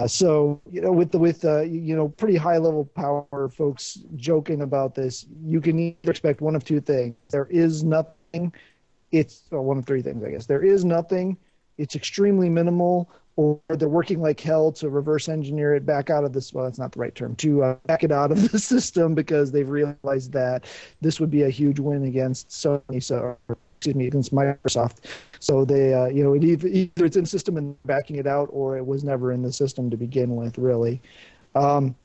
[SPEAKER 3] Uh, so you know, with the with you know pretty high level power folks joking about this, you can either expect one of two things: there is nothing. It's well, one of three things, I guess. There is nothing. It's extremely minimal, or they're working like hell to reverse engineer it back out of this. Well, that's not the right term. To uh, back it out of the system because they've realized that this would be a huge win against Sony. So, or, excuse me, against Microsoft. So they, uh, you know, it either, either it's in system and backing it out, or it was never in the system to begin with, really. Um,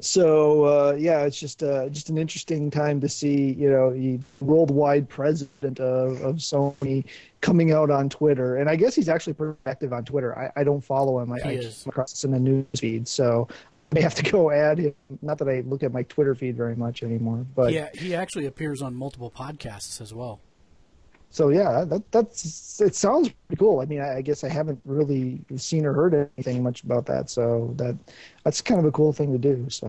[SPEAKER 3] so uh, yeah, it's just uh, just an interesting time to see, you know, the worldwide president of, of Sony coming out on Twitter, and I guess he's actually pretty active on Twitter. I, I don't follow him. I, I
[SPEAKER 1] is.
[SPEAKER 3] came across this in the news feed, so I may have to go add him. Not that I look at my Twitter feed very much anymore, but
[SPEAKER 1] Yeah, he actually appears on multiple podcasts as well.
[SPEAKER 3] so yeah, that that's it sounds pretty cool. I mean, I, I guess I haven't really seen or heard anything much about that, so that that's kind of a cool thing to do. So,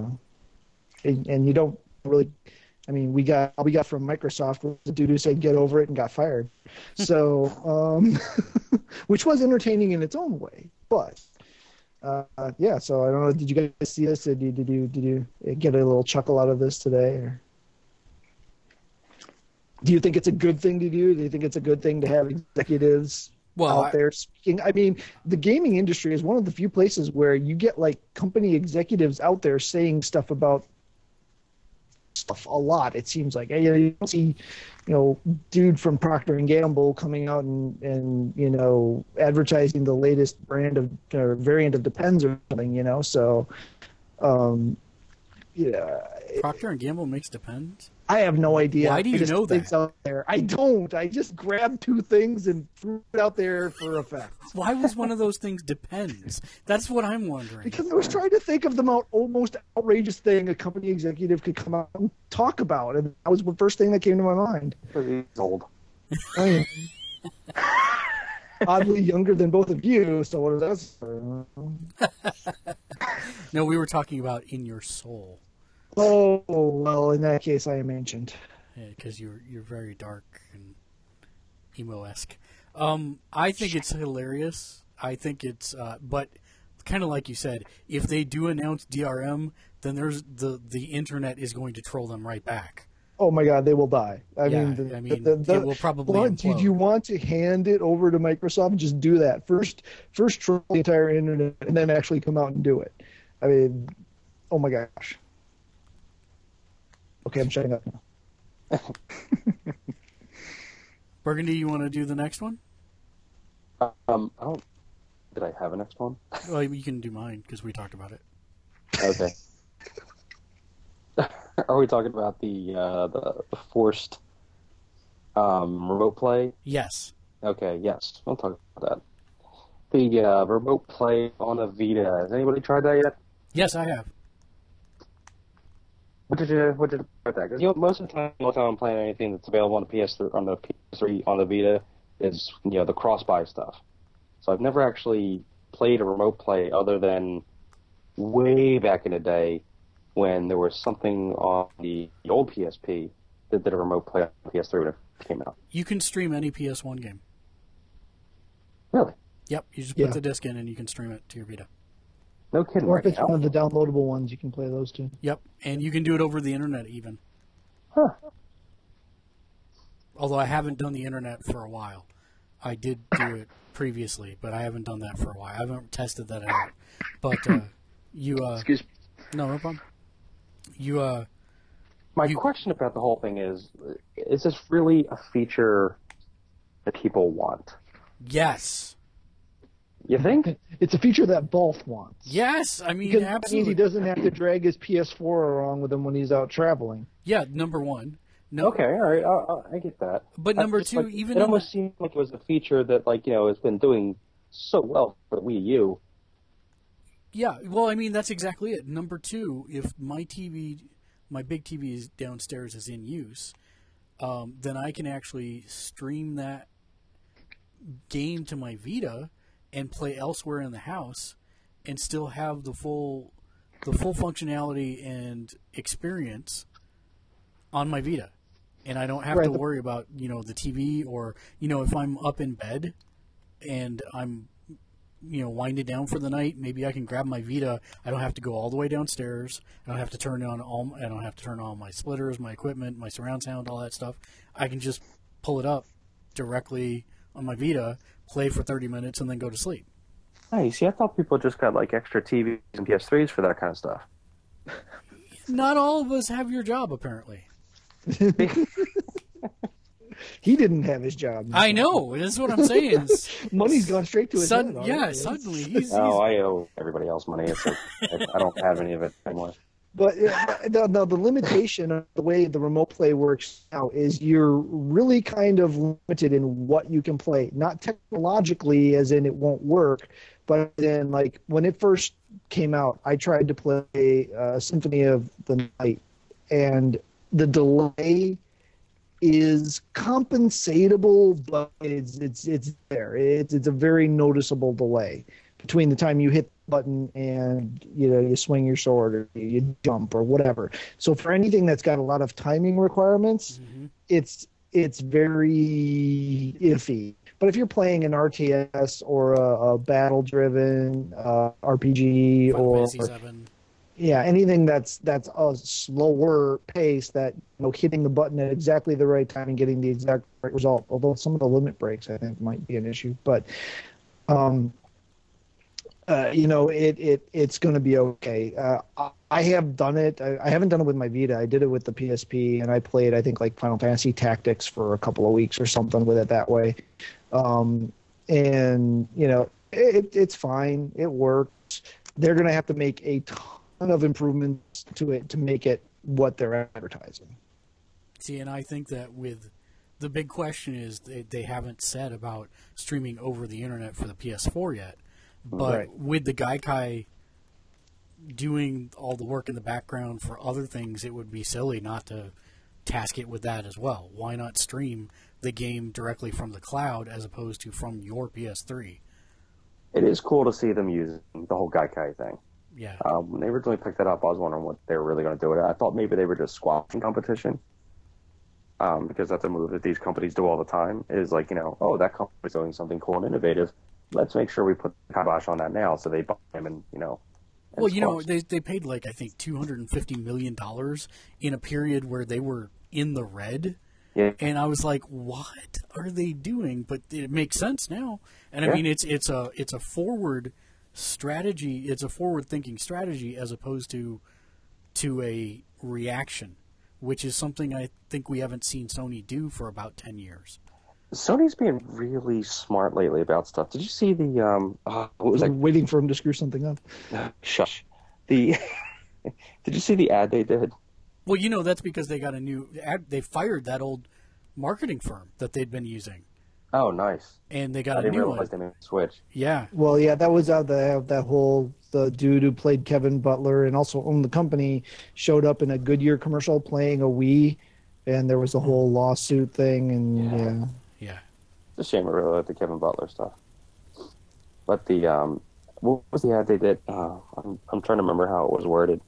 [SPEAKER 3] and, and you don't really, I mean, we got all we got from Microsoft was the dude who said get over it and got fired. So, um, which was entertaining in its own way, but. Uh, yeah, so I don't know. Did you guys see this? Did you did you did you get a little chuckle out of this today? Or? Do you think it's a good thing to do? Do you think it's a good thing to have executives
[SPEAKER 1] Well,
[SPEAKER 3] out there speaking? I mean, the gaming industry is one of the few places where you get like company executives out there saying stuff about stuff a lot. It seems like you, don't see, you know, dude from Procter and Gamble coming out and and you know advertising the latest brand of or variant of Depends or something. You know, so um, yeah,
[SPEAKER 1] Procter and Gamble makes Depends.
[SPEAKER 3] I have no idea.
[SPEAKER 1] Why do you
[SPEAKER 3] I just
[SPEAKER 1] know
[SPEAKER 3] think
[SPEAKER 1] that?
[SPEAKER 3] Out there. I don't. I just grabbed two things and threw it out there for effect.
[SPEAKER 1] Why was one of those things Depends? That's what I'm wondering.
[SPEAKER 3] Because I was trying to think of the mo- most outrageous thing a company executive could come out and talk about, and that was the first thing that came to my mind.
[SPEAKER 2] He's old.
[SPEAKER 3] I am oddly younger than both of you, so what does that?
[SPEAKER 1] No, we were talking about in your soul
[SPEAKER 3] Oh well, in that case, I am ancient.
[SPEAKER 1] because you're you're very dark and emo esque. Um, I think it's hilarious. I think it's, uh, but kind of like you said, if they do announce DRM, then there's the the internet is going to troll them right back.
[SPEAKER 3] Oh my God, they will die. I
[SPEAKER 1] Yeah,
[SPEAKER 3] mean, the,
[SPEAKER 1] I mean,
[SPEAKER 3] the, the,
[SPEAKER 1] it will probably
[SPEAKER 3] Well, did you want to hand it over to Microsoft? Just do that first. First, troll the entire internet, and then actually come out and do it. I mean, oh my gosh. Okay, I'm shutting up now.
[SPEAKER 1] Burgundy, you want to do the next one?
[SPEAKER 2] Um, I don't. Did I have a next one?
[SPEAKER 1] Well, you can do mine because we talked about it.
[SPEAKER 2] Okay. Are we talking about the uh, the forced um, remote play?
[SPEAKER 1] Yes.
[SPEAKER 2] Okay, yes, we'll talk about that. The uh, remote play on a Vita. Has anybody tried that yet?
[SPEAKER 1] Yes, I have.
[SPEAKER 2] What did you what did you think about that? Because you know, most of the time, the only time I'm playing anything that's available on the PS3 on the PS3 on the Vita is you know the cross buy stuff. So I've never actually played a remote play other than way back in the day when there was something on the, the old PSP that did a remote play on PS3 when it came out.
[SPEAKER 1] You can stream any PS1 game.
[SPEAKER 2] Really?
[SPEAKER 1] Yep, you just
[SPEAKER 3] Yeah.
[SPEAKER 1] put the disc in and you can stream it to your Vita.
[SPEAKER 2] No kidding.
[SPEAKER 3] Or if it's
[SPEAKER 2] now?
[SPEAKER 3] one of the downloadable ones, you can play those too.
[SPEAKER 1] Yep, and you can do it over the internet even.
[SPEAKER 2] Huh.
[SPEAKER 1] Although I haven't done the internet for a while. I did do it previously, but I haven't done that for a while. I haven't tested that out. But uh, you, uh,
[SPEAKER 4] Excuse me.
[SPEAKER 1] no, no problem. You, uh,
[SPEAKER 2] My
[SPEAKER 1] You-
[SPEAKER 2] question about the whole thing is: Is this really a feature that people want?
[SPEAKER 1] yes,
[SPEAKER 2] You think?
[SPEAKER 3] It's a feature that Balth wants.
[SPEAKER 1] yes. I mean,
[SPEAKER 3] Because that means he doesn't have to drag his PS4 along with him when he's out traveling.
[SPEAKER 1] Yeah, number one. No,
[SPEAKER 2] Okay, all right, I, I, I get that.
[SPEAKER 1] But
[SPEAKER 2] I
[SPEAKER 1] number two,
[SPEAKER 2] like,
[SPEAKER 1] even
[SPEAKER 2] it
[SPEAKER 1] in
[SPEAKER 2] almost seemed like it was a feature that, like, you know, has been doing so well for the Wii U.
[SPEAKER 1] Yeah, well, I mean that's exactly it. Number two, if my TV, my big TV is downstairs is in use, um, then I can actually stream that game to my Vita and play elsewhere in the house, and still have the full, the full functionality and experience on my Vita, and I don't have
[SPEAKER 3] Right,
[SPEAKER 1] to worry about you know the TV or you know if I'm up in bed and I'm you know winded down for the night maybe i can grab my vita. I don't have to go all the way downstairs. I don't have to turn on all i don't have to turn on my splitters my equipment my surround sound all that stuff. I can just pull it up directly on my vita play for 30 minutes and then go to sleep
[SPEAKER 2] Nice. See, I thought people just got, like, extra TVs and PS3s for that kind of stuff.
[SPEAKER 1] not all of us have your job apparently
[SPEAKER 3] He didn't have his job.
[SPEAKER 1] i know that's what i'm saying
[SPEAKER 3] Money's gone straight to his
[SPEAKER 1] sudden,
[SPEAKER 3] head.
[SPEAKER 1] yeah suddenly he's,
[SPEAKER 2] Oh,
[SPEAKER 1] he's
[SPEAKER 2] I owe everybody else money. It's like, I don't have any of it anymore.
[SPEAKER 3] But the, the, the limitation of the way the remote play works now is you're really kind of limited in what you can play. Not technologically, as in it won't work, but then like when it first came out, I tried to play uh, Symphony of the Night, and the delay is compensatable, but it's it's it's there. It's it's a very noticeable delay between the time you hit the button and you know you swing your sword or you jump or whatever. So for anything that's got a lot of timing requirements,
[SPEAKER 1] Mhm.
[SPEAKER 3] it's it's very iffy. But if you're playing an RTS or a, a battle-driven uh, RPG
[SPEAKER 1] Final
[SPEAKER 3] or yeah, anything that's that's a slower pace that you know hitting the button at exactly the right time and getting the exact right result. Although some of the limit breaks I think might be an issue, but um, uh, you know, it, it it's going to be okay. Uh, I- have done it. I, I haven't done it with my Vita. I did it with the PSP, and I played, I think, like Final Fantasy Tactics for a couple of weeks or something with it that way. Um, and you know, it, it's fine. It works. They're going to have to make a ton of improvements to it to make it what they're advertising.
[SPEAKER 1] See, and I think that with the big question is they, they haven't said about streaming over the internet for the PS4 yet. But
[SPEAKER 3] Right.
[SPEAKER 1] with the Gaikai doing all the work in the background for other things, it would be silly not to task it with that as well. Why not stream the game directly from the cloud as opposed to from your PS3?
[SPEAKER 2] It is cool to see them using the whole Gaikai thing.
[SPEAKER 1] Yeah.
[SPEAKER 2] Um, when they originally picked that up, I was wondering what they were really going to do with it. I thought maybe they were just squashing competition. Um, because that's a move that these companies do all the time. Is like, you know, oh, that company's doing something cool and innovative. Let's make sure we put the kibosh on that now, so they buy them and you know. and
[SPEAKER 1] Well, you know, they they paid like I think two hundred and fifty million dollars in a period where they were in the red,
[SPEAKER 2] yeah,
[SPEAKER 1] and I was like, "What are they doing?" But it makes sense now, and I
[SPEAKER 2] Yeah.
[SPEAKER 1] mean, it's it's a it's a forward strategy. It's a forward thinking strategy as opposed to to a reaction, which is something I think we haven't seen Sony do for about ten years.
[SPEAKER 2] Sony's being really smart lately about stuff. Did you see the um? Uh, what was that?
[SPEAKER 3] waiting for him to screw something up.
[SPEAKER 2] Shush. The. did you see the ad they did?
[SPEAKER 1] Well, you know, that's because they got a new ad, they fired that old marketing firm that they'd been using,
[SPEAKER 2] Oh, nice.
[SPEAKER 1] and they got a
[SPEAKER 2] didn't
[SPEAKER 1] new
[SPEAKER 2] realize
[SPEAKER 1] one.
[SPEAKER 2] they made a switch.
[SPEAKER 1] Yeah,
[SPEAKER 3] Well, yeah, that was out the that whole the dude who played Kevin Butler and also owned the company showed up in a Goodyear commercial playing a Wii, and there was a whole lawsuit thing, and
[SPEAKER 2] Yeah.
[SPEAKER 3] yeah,
[SPEAKER 1] yeah.
[SPEAKER 2] It's a shame I really like the Kevin Butler stuff. But the um, what was the ad they did? Uh, I'm I'm trying to remember how it was worded,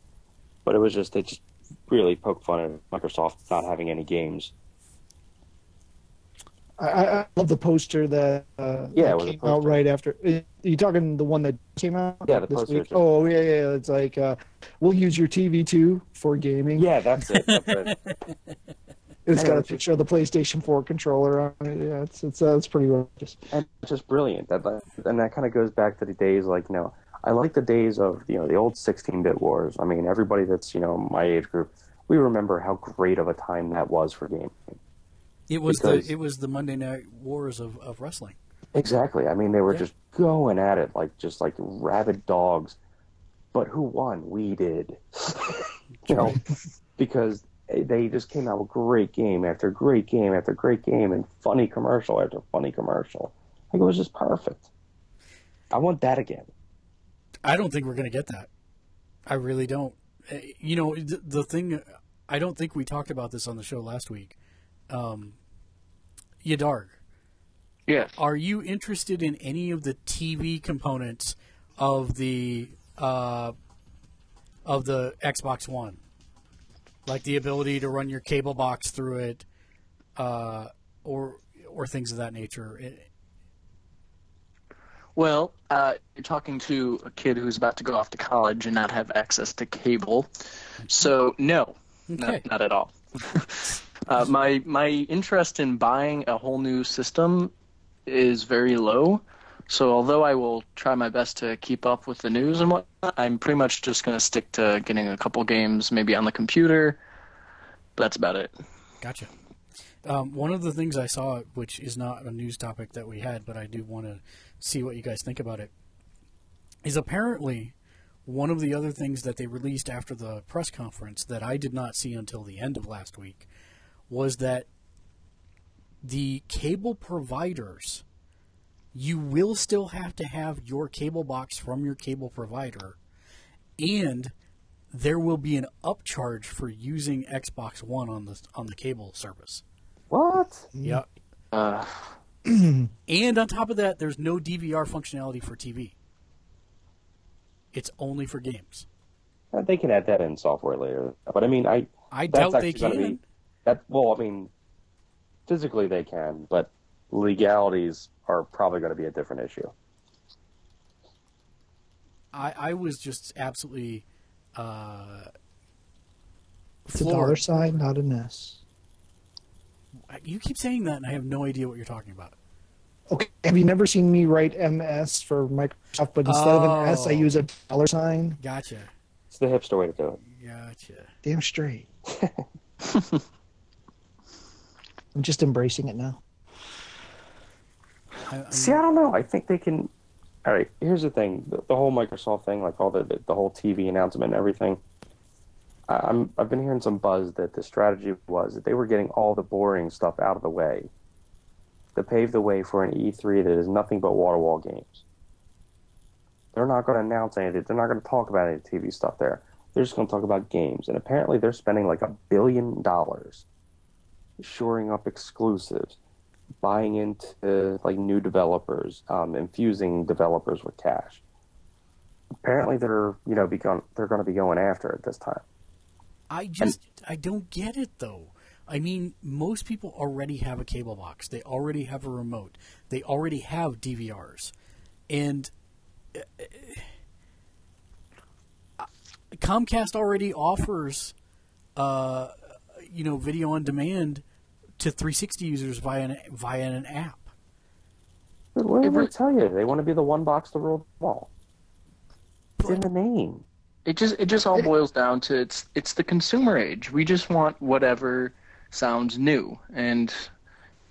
[SPEAKER 2] but it was just they just really poked fun at Microsoft not having any games.
[SPEAKER 3] I, I love the poster that uh,
[SPEAKER 2] Yeah,
[SPEAKER 3] that
[SPEAKER 2] it was
[SPEAKER 3] came out right after. Are you talking the one that came out?
[SPEAKER 2] Yeah, the
[SPEAKER 3] this
[SPEAKER 2] poster
[SPEAKER 3] week? Oh yeah, yeah. It's like uh, we'll use your TV too for gaming.
[SPEAKER 2] Yeah, that's it. That's it.
[SPEAKER 3] it's got a picture of the PlayStation 4 controller on it. Yeah, it's it's uh, it's pretty gorgeous.
[SPEAKER 2] and it's just brilliant. That and that kind of goes back to the days like you know I like the days of you know the old 16-bit wars. I mean, everybody that's you know my age group, we remember how great of a time that was for gaming.
[SPEAKER 1] It was
[SPEAKER 2] Because-
[SPEAKER 1] the it was the Monday Night Wars of, of wrestling.
[SPEAKER 2] Exactly. I mean, they were
[SPEAKER 1] Yeah.
[SPEAKER 2] just going at it like just like rabid dogs. But who won? We did. you know, because they just came out with great game after great game after great game and funny commercial after funny commercial. Like it was just perfect. I want that again.
[SPEAKER 1] I don't think we're going to get that. I really don't. Uh, You know, the, the thing. I don't think we talked about this on the show last week. Um, Yadarg,
[SPEAKER 4] Yes.
[SPEAKER 1] are you interested in any of the TV components of the uh, of the Xbox One, like the ability to run your cable box through it, uh, or or things of that nature? It-
[SPEAKER 4] Well, uh, you're talking to a kid who's about to go off to college and not have access to cable. So, no,
[SPEAKER 1] Okay.
[SPEAKER 4] not, not at all. uh, my my interest in buying a whole new system is very low. So, although I will try my best to keep up with the news and whatnot, I'm pretty much just going to stick to getting a couple games, maybe on the computer. That's about it.
[SPEAKER 1] Gotcha. Um, one of the things I saw, which is not a news topic that we had, but I do want to see what you guys think about it, is apparently one of the other things that they released after the press conference that I did not see until the end of last week was that the cable providers, you will still have to have your cable box from your cable provider, and there will be an upcharge for using Xbox One on the on the cable service.
[SPEAKER 2] What?
[SPEAKER 1] Yeah.
[SPEAKER 4] Uh,
[SPEAKER 1] And on top of that, there's no DVR functionality for TV. It's only for games.
[SPEAKER 2] Uh, They can add that in software later. But I mean, I
[SPEAKER 1] I doubt they can.
[SPEAKER 2] be- that well, I mean, physically they can, but legalities are probably going to be a different issue.
[SPEAKER 1] I, I was just absolutely uh,
[SPEAKER 3] It's a dollar sign, not an S.
[SPEAKER 1] You keep saying that, and I have no idea what you're talking about.
[SPEAKER 3] Okay, have you never seen me write MS for Microsoft, but instead of an S, I
[SPEAKER 1] Oh.
[SPEAKER 3] use a dollar sign?
[SPEAKER 1] Gotcha.
[SPEAKER 2] It's the hipster way to do it.
[SPEAKER 1] Gotcha.
[SPEAKER 3] Damn straight. I'm just embracing it now.
[SPEAKER 1] I,
[SPEAKER 2] See, I don't know. I think they can. All right, here's the thing: the, the whole Microsoft thing, like all the the, the whole TV announcement and everything. I- I'm I've been hearing some buzz that the strategy was that they were getting all the boring stuff out of the way to pave the way for an E3 that is nothing but water wall games. They're not going to announce anything. They're not going to talk about any TV stuff there. They're just going to talk about games, and apparently they're spending like a billion dollars shoring up exclusives buying into like new developers, um, infusing developers with cash. Apparently, they're you know become they're going to be going after it this time.
[SPEAKER 1] I just I don't get it though. I mean, most people already have a cable box. They already have a remote. They already have DVRs, and uh, Comcast already offers, uh, you know, video on demand to 360 users via an, via an app.
[SPEAKER 2] But What did
[SPEAKER 4] Every-
[SPEAKER 2] they tell you? They want to be the one box to rule them all. It's in the name.
[SPEAKER 4] It just it just all boils down to it's it's the consumer age. We just want whatever sounds new, and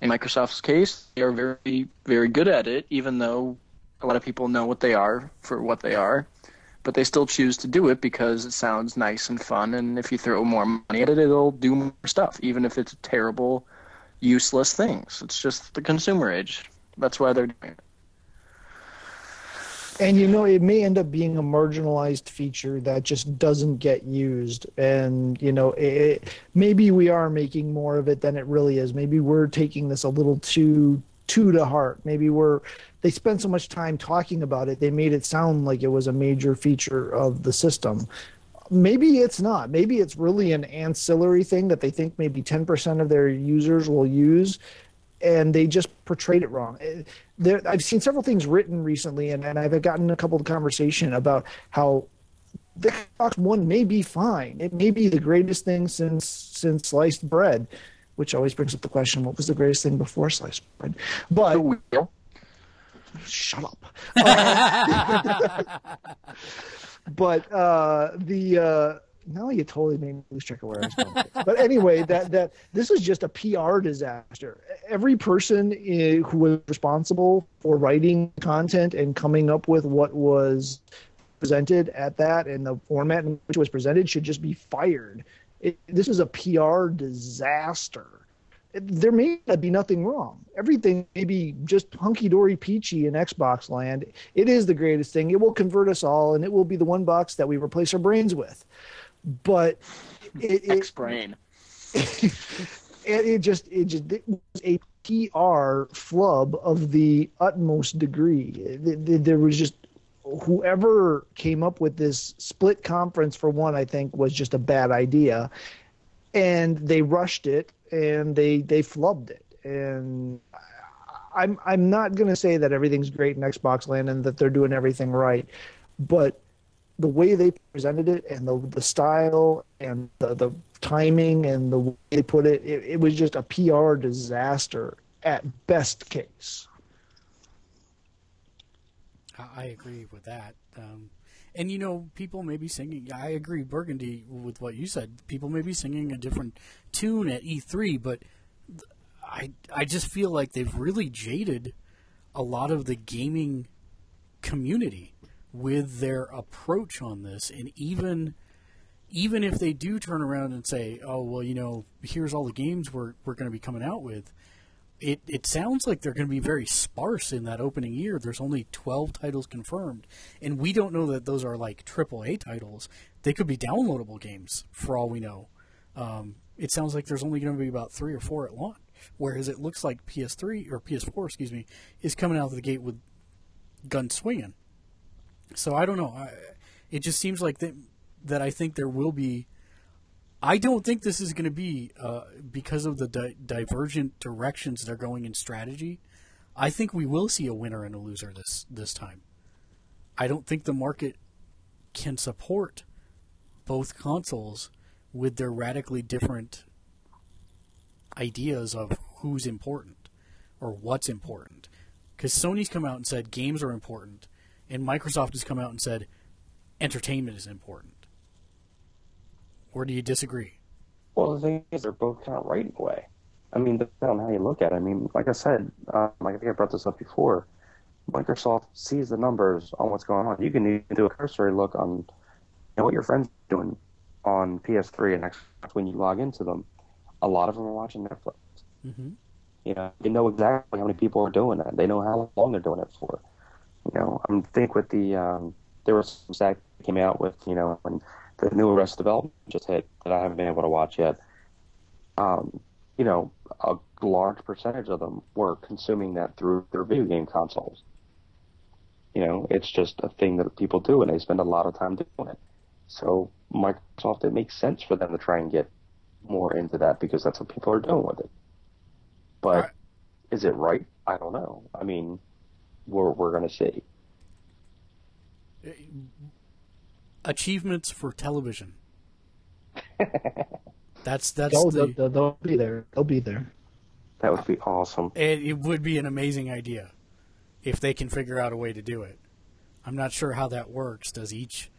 [SPEAKER 4] in Microsoft's case, they are very very good at it. Even though a lot of people know what they are for what they are, but they still choose to do it because it sounds nice and fun. And if you throw more money at it, it'll do more stuff, even if it's terrible, useless things. It's just the consumer age. That's why they're doing it.
[SPEAKER 3] And you know, it may end up being a marginalized feature that just doesn't get used. And you know, it, maybe we are making more of it than it really is. Maybe we're taking this a little too too to heart. Maybe we're they spent so much time talking about it, they made it sound like it was a major feature of the system. Maybe it's not. Maybe it's really an ancillary thing that they think maybe 10% of their users will use and they just portrayed it wrong. Eh, There, I've seen several things written recently, and, and I've gotten a couple of conversation about how the Xbox One may be fine. It may be the greatest thing since since sliced bread, which always brings up the question: what was the greatest thing before sliced bread? But
[SPEAKER 4] The wheel.
[SPEAKER 3] shut up. but uh, the uh, now you totally made me lose track of where I was going. but anyway, that that this is just a PR disaster. Every person eh, who was responsible for writing content and coming up with what was presented at that and the format in which it was presented should just be fired. It, this is a PR disaster there may be nothing wrong. Everything may be just hunky dory peachy in Xbox land. It is the greatest thing. It will convert us all, and it will be the one box that we replace our brains with. But it, it,
[SPEAKER 4] X brain.
[SPEAKER 3] it, it just it just it was a PR flub of the utmost degree. Th- th- There was just whoever came up with this split conference for one, I think, was just a bad idea, and they rushed it and they they flubbed it. And I'm I'm not gonna say that everything's great in Xbox land and that they're doing everything right, but the way they presented it and the the style and the, the timing and the way they put it, it, it was just a PR disaster at best case.
[SPEAKER 1] I agree with that. Um, and you know, people may be singing. I agree, Burgundy, with what you said. People may be singing a different tune at E3, but I I just feel like they've really jaded a lot of the gaming community with their approach on this, and even even if they do turn around and say, "Oh, well, you know, here's all the games we're we're going to be coming out with," it it sounds like they're going to be very sparse in that opening year. There's only 12 titles confirmed, and we don't know that those are like AAA titles. They could be downloadable games for all we know. Um, it sounds like there's only going to be about three or four at launch, whereas it looks like PS3 or PS4, excuse me, is coming out of the gate with gun swinging. So I don't know. I, it just seems like that that I think there will be. I don't think this is going to be uh, because of the di- divergent directions they're going in strategy. I think we will see a winner and a loser this this time. I don't think the market can support both consoles with their radically different ideas of who's important or what's important. Because Sony's come out and said games are important, and Microsoft has come out and said entertainment is important. Or do you disagree?
[SPEAKER 2] Well, the thing is, they're both kind of right in a way. I mean, depending on how you look at it. I mean, like I said, um, like I think I brought this up before. Microsoft sees the numbers on what's going on. You can even do a cursory look on you know, what your friends are doing on PS3 and Xbox when you log into them. A lot of them are watching Netflix.
[SPEAKER 1] Mm-hmm.
[SPEAKER 2] You know, they know exactly how many people are doing that. They know how long they're doing it for. You know, I think with the um, there was some stat that came out with you know when the new Arrested Development just hit that I haven't been able to watch yet. Um, you know, a large percentage of them were consuming that through their video game consoles. You know, it's just a thing that people do, and they spend a lot of time doing it. So Microsoft, it makes sense for them to try and get more into that because that's what people are doing with it. But
[SPEAKER 1] Right.
[SPEAKER 2] is it right? I don't know. I mean, we're we're gonna see.
[SPEAKER 1] Achievements for television. That's that's
[SPEAKER 3] They'll,
[SPEAKER 1] the.
[SPEAKER 3] they'll, they'll be there. They'll be there.
[SPEAKER 2] That would be awesome.
[SPEAKER 1] It, it would be an amazing idea if they can figure out a way to do it. I'm not sure how that works. Does each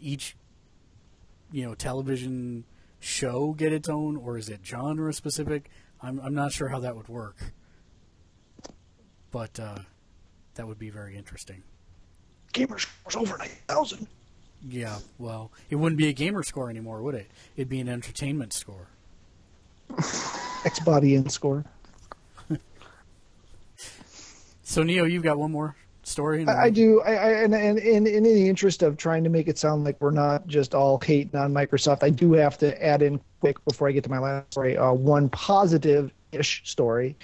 [SPEAKER 1] each you know television show get its own, or is it genre specific? I'm I'm not sure how that would work. But uh, that would be very interesting.
[SPEAKER 3] Gamers scores over nine thousand.
[SPEAKER 1] Yeah, well, it wouldn't be a gamer score anymore, would it? It'd be an entertainment score.
[SPEAKER 3] X body in score.
[SPEAKER 1] So Neo, you've got one more story.
[SPEAKER 3] I, I do. I, I and, and, and in the interest of trying to make it sound like we're not just all hating on Microsoft, I do have to add in quick before I get to my last story. Uh, one positive-ish story.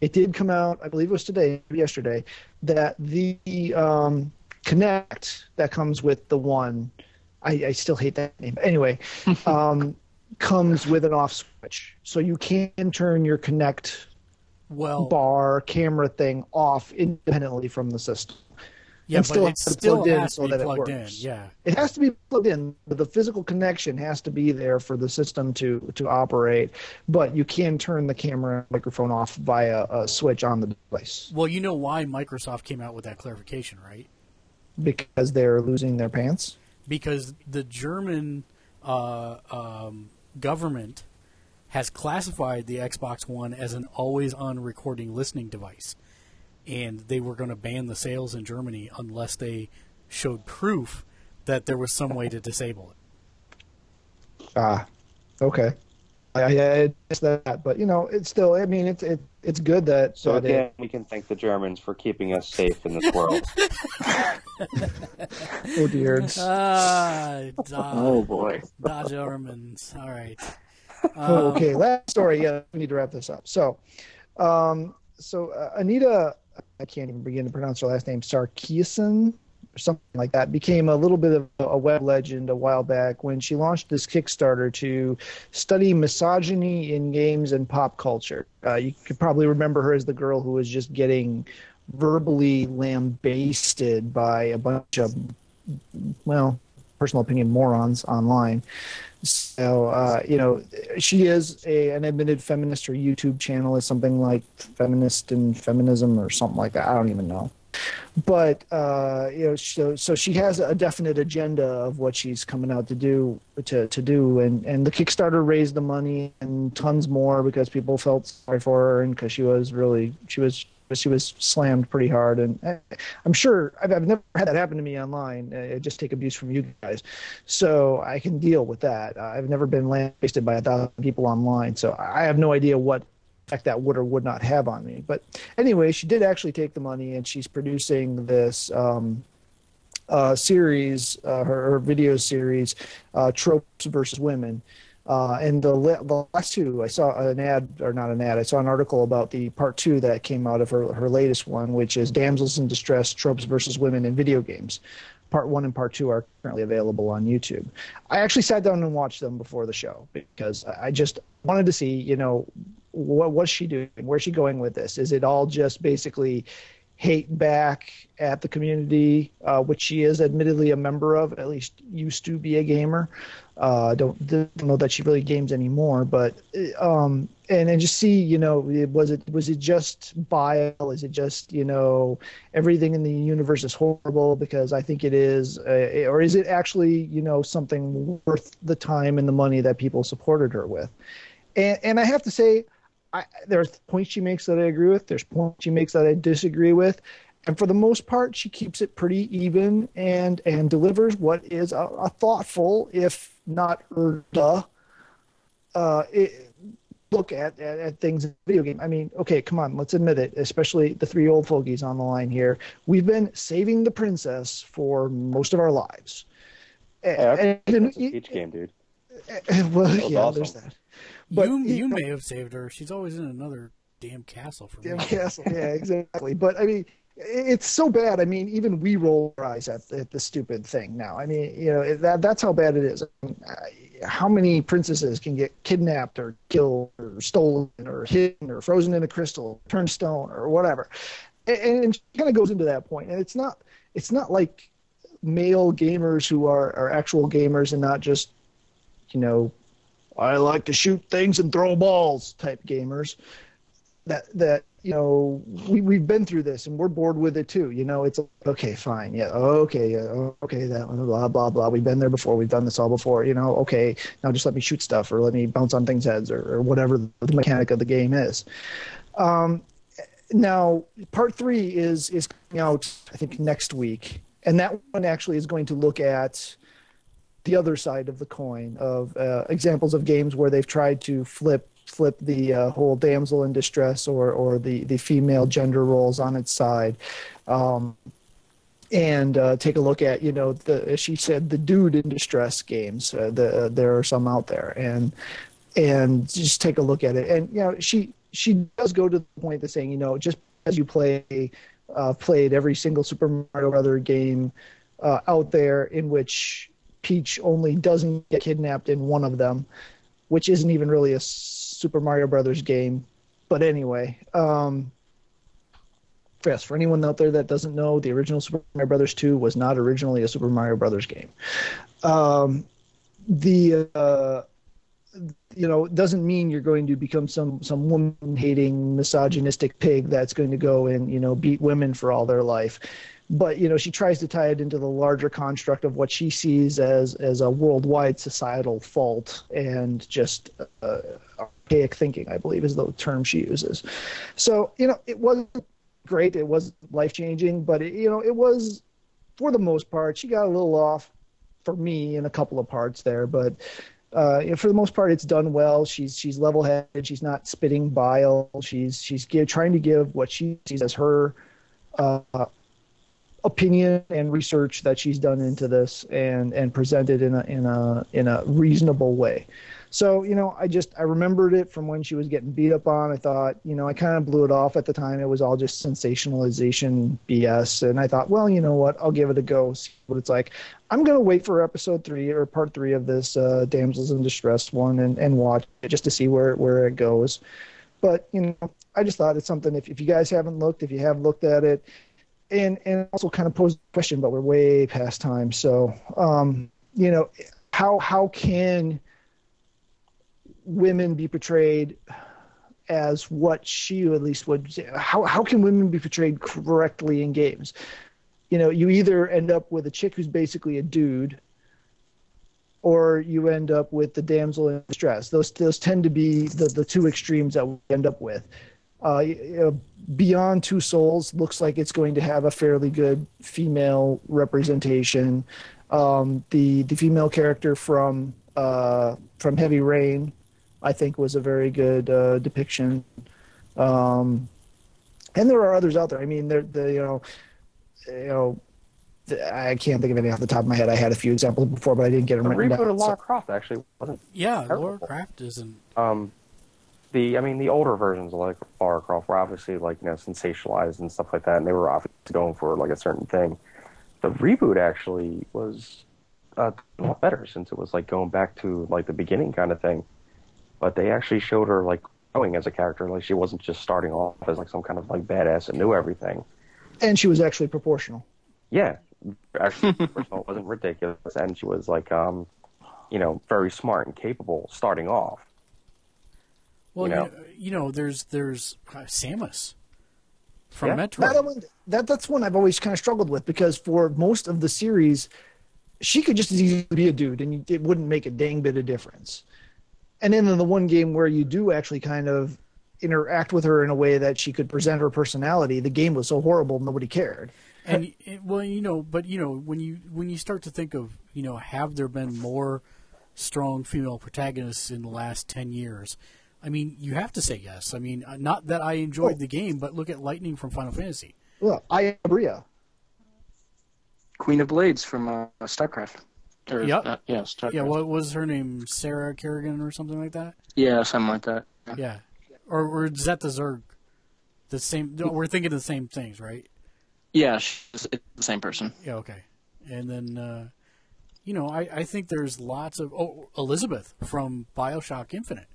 [SPEAKER 3] It did come out, I believe it was today, yesterday, that the um, Kinect that comes with the one. I, I still hate that name. Anyway, um, comes with an off switch, so you can turn your Kinect
[SPEAKER 1] well,
[SPEAKER 3] bar camera thing off independently from the system.
[SPEAKER 1] yeah,
[SPEAKER 3] still
[SPEAKER 1] it still
[SPEAKER 3] plugged in
[SPEAKER 1] has
[SPEAKER 3] so
[SPEAKER 1] to be
[SPEAKER 3] that it
[SPEAKER 1] plugged in.
[SPEAKER 3] works.
[SPEAKER 1] Yeah,
[SPEAKER 3] It has to be plugged in, but the physical connection has to be there for the system to to operate. But you can turn the camera microphone off via a switch on the device
[SPEAKER 1] Well, you know why Microsoft came out with that clarification, right?
[SPEAKER 3] Because they're losing their pants.
[SPEAKER 1] Because the German uh, um, government has classified the Xbox One as an always-on recording listening device, and they were going to ban the sales in Germany unless they showed proof that there was some way to disable it.
[SPEAKER 3] Ah, okay. I, I, I that, but you know, it's still. I mean, it's it, it's good that.
[SPEAKER 2] So
[SPEAKER 3] that it-
[SPEAKER 2] again, we can thank the Germans for keeping us safe in this world.
[SPEAKER 3] oh dear.
[SPEAKER 1] Ah, da,
[SPEAKER 4] Oh boy.
[SPEAKER 1] da Germans. All right.
[SPEAKER 3] Oh,
[SPEAKER 1] Um,
[SPEAKER 3] okay, last story. Yeah, we need to wrap this up. So, um, so uh, Anita, I can't even begin to pronounce her last name, Sarkeesian or something like that, became a little bit of a web legend a while back when she launched this Kickstarter to study misogyny in games and pop culture. Uh, you could probably remember her as the girl who was just getting verbally lambasted by a bunch of, well, personal opinion morons online. So, uh, you know, she is a, an admitted feminist. Her YouTube channel is something like Feminist and Feminism or something like that. I don't even know. But, uh, you know, so, so she has a definite agenda of what she's coming out to do, to, to do. And, and the Kickstarter raised the money and tons more because people felt sorry for her and because she was really, she was, she was slammed pretty hard. And eh, I'm sure I've, I've never had that happen to me online. I just take abuse from you guys so I can deal with that. I've never been lambasted by a thousand people online, so I have no idea what effect that would or would not have on me. But anyway, she did actually take the money, and she's producing this um, uh, series, uh, her, her video series, uh, tropes versus women. Uh, and the, the last two, I saw an ad, or not an ad, I saw an article about the part two that came out of her, her latest one, which is Damsels in Distress Tropes versus Women in Video Games. Part one and part two are currently available on YouTube. I actually sat down and watched them before the show because I just wanted to see, you know, what what's she doing? Where's she going with this? Is it all just basically hate back at the community, uh, which she is admittedly a member of, at least used to be a gamer. Uh, don't, don't know that she really games anymore, but um, and and just see, you know, was it was it just bile? Is it just you know everything in the universe is horrible because I think it is, uh, or is it actually you know something worth the time and the money that people supported her with? And and I have to say, I, there's points she makes that I agree with. There's points she makes that I disagree with, and for the most part, she keeps it pretty even and and delivers what is a, a thoughtful, if not duh, uh, it, look at, at, at things in video game. I mean, okay, come on, let's admit it. Especially the three old fogies on the line here. We've been saving the princess for most of our lives.
[SPEAKER 2] Yeah,
[SPEAKER 3] And- and-
[SPEAKER 2] a peach game, dude.
[SPEAKER 3] well, yeah,
[SPEAKER 2] awesome.
[SPEAKER 3] there's that. But
[SPEAKER 1] you
[SPEAKER 3] you know-
[SPEAKER 1] may have saved her. She's always in another damn castle for me.
[SPEAKER 3] Damn castle. Yeah, exactly. But I mean, it's so bad. I mean, even we roll our eyes at, at the stupid thing now. I mean, you know, that that's how bad it is. I mean, how many princesses can get kidnapped or killed or stolen or hidden or frozen in a crystal, turned stone or whatever? And, and it kind of goes into that point. And it's not it's not like male gamers who are are actual gamers and not just you know I like to shoot things and throw balls type gamers that that you know we we've been through this and we're bored with it too. You know, it's okay, fine, yeah, okay, yeah, okay, that one, blah blah blah. We've been there before. We've done this all before. You know, okay, now just let me shoot stuff or let me bounce on things' heads or, or whatever the mechanic of the game is. Um, now part three is is coming out I think next week, and that one actually is going to look at the other side of the coin of uh, examples of games where they've tried to flip flip the uh, whole damsel in distress or or the the female gender roles on its side. Um, and uh, take a look at you know the as she said the dude in distress games uh, the, there are some out there. And and just take a look at it. And you know she she does go to the point of saying you know just as you play uh, played every single super mario brother game uh, out there in which peach only doesn't get kidnapped in one of them which isn't even really a super mario brothers game but anyway um yes for anyone out there that doesn't know the original super mario brothers 2 was not originally a super mario brothers game um the uh you know, doesn't mean you're going to become some some woman hating misogynistic pig that's going to go and you know beat women for all their life. But you know, she tries to tie it into the larger construct of what she sees as as a worldwide societal fault and just uh, archaic thinking. I believe is the term she uses. So you know, it wasn't great. It was life changing, but it, you know, it was for the most part. She got a little off for me in a couple of parts there, but uh, for the most part, it's done well. She's she's level headed. She's not spitting bile. She's she's give, trying to give what she sees as her uh, opinion and research that she's done into this and and presented in a in a in a reasonable way. So you know, I just I remembered it from when she was getting beat up on. I thought you know I kind of blew it off at the time. It was all just sensationalization BS, and I thought, well, you know what, I'll give it a go, see what it's like. I'm gonna wait for episode three or part three of this uh, damsels in distress one and and watch it just to see where where it goes. But you know, I just thought it's something. If if you guys haven't looked, if you have looked at it, and and also kind of pose the question, but we're way past time. So um, you know, how how can women be portrayed as what she at least would? How how can women be portrayed correctly in games? You know, you either end up with a chick who's basically a dude, or you end up with the damsel in distress. Those those tend to be the, the two extremes that we end up with. Uh, you know, Beyond Two Souls looks like it's going to have a fairly good female representation. Um, the the female character from uh, from Heavy Rain, I think, was a very good uh, depiction. Um, and there are others out there. I mean, they're the you know, you know, the- I can't think of any off the top of my head. I had a few examples before, but I didn't get them
[SPEAKER 2] The
[SPEAKER 3] written
[SPEAKER 2] reboot
[SPEAKER 3] down.
[SPEAKER 2] of Lara
[SPEAKER 3] So-
[SPEAKER 2] Croft actually wasn't.
[SPEAKER 1] Yeah,
[SPEAKER 2] Terrible.
[SPEAKER 1] Lara Croft isn't.
[SPEAKER 2] Um, the I mean the older versions of like Lara Croft were obviously like you know sensationalized and stuff like that, and they were obviously going for like a certain thing. The reboot actually was uh, a lot better since it was like going back to like the beginning kind of thing. But they actually showed her like growing as a character, like she wasn't just starting off as like some kind of like badass and knew everything.
[SPEAKER 3] And she was actually proportional.
[SPEAKER 2] Yeah, actually, first of all, it wasn't ridiculous, and she was like, um, you know, very smart and capable starting off.
[SPEAKER 1] Well,
[SPEAKER 2] You
[SPEAKER 1] you
[SPEAKER 2] know?
[SPEAKER 1] know, you know there's there's uh, Samus from
[SPEAKER 2] Yeah.
[SPEAKER 1] Metroid.
[SPEAKER 3] That one, that that's one I've always kind of struggled with because for most of the series, she could just as easily be a dude, and it wouldn't make a dang bit of difference. And then in the one game where you do actually kind of interact with her in a way that she could present her personality, the game was so horrible nobody cared.
[SPEAKER 1] and well, you know, but you know, when you when you start to think of, you know, have there been more strong female protagonists in the last ten years? I mean, you have to say yes. I mean, uh, not that I enjoyed
[SPEAKER 3] Oh.
[SPEAKER 1] the game, but look at Lightning from Final Fantasy.
[SPEAKER 3] Well, I am Bria.
[SPEAKER 4] Queen of Blades from uh, StarCraft. Or,
[SPEAKER 1] Yep.
[SPEAKER 4] uh, yeah, StarCraft.
[SPEAKER 1] Yeah, what was her name? Sarah Kerrigan or something like that?
[SPEAKER 4] Yeah, something like that.
[SPEAKER 1] Yeah, or or is that the Zerg? The same. no, We're thinking the same things, right?
[SPEAKER 4] Yeah, she's it's the same person.
[SPEAKER 1] Yeah, okay. And then, uh, you know, I, I think there's lots of oh Elizabeth from Bioshock Infinite.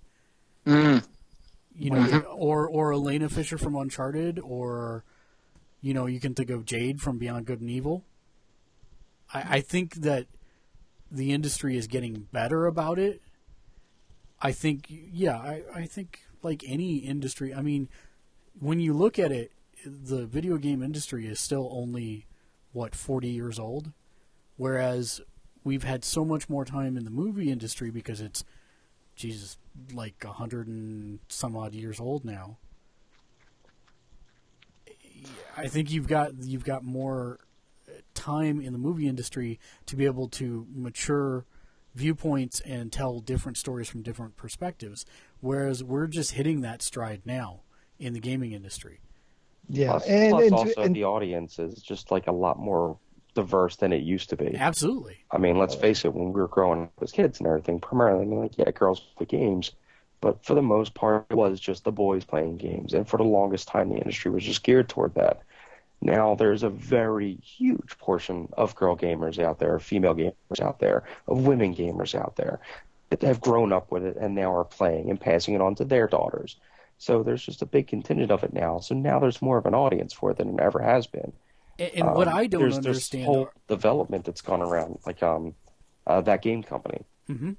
[SPEAKER 4] Mm.
[SPEAKER 1] You know, or or Elena Fisher from Uncharted, or you know, you can think of Jade from Beyond Good and Evil. I, I think that the industry is getting better about it. I think, yeah, I, I think like any industry. I mean, when you look at it, the video game industry is still only what 40 years old, whereas we've had so much more time in the movie industry because it's Jesus, like a hundred and some odd years old now. I think you've got you've got more uh, time in the movie industry to be able to mature viewpoints and tell different stories from different perspectives, whereas we're just hitting that stride now in the gaming industry.
[SPEAKER 3] Yeah,
[SPEAKER 2] Plus,
[SPEAKER 3] and,
[SPEAKER 2] plus
[SPEAKER 3] and,
[SPEAKER 2] also
[SPEAKER 3] and-
[SPEAKER 2] the audience is just like a lot more diverse than it used to be.
[SPEAKER 1] Absolutely.
[SPEAKER 2] I mean, let's face it, when we were growing up as kids and everything, primarily, I mean, like, yeah, girls play games, but for the most part, it was just the boys playing games. And for the longest time, the industry was just geared toward that. Now there's a very huge portion of girl gamers out there, female gamers out there, of women gamers out there that have grown up with it and now are playing and passing it on to their daughters. So there's just a big contingent of it now. So now there's more of an audience for it than there ever has been.
[SPEAKER 1] And, and what
[SPEAKER 2] Um,
[SPEAKER 1] I don't
[SPEAKER 2] there's,
[SPEAKER 1] understand,
[SPEAKER 2] There's whole development that's gone around, like um, uh, that game company.
[SPEAKER 1] Mhm.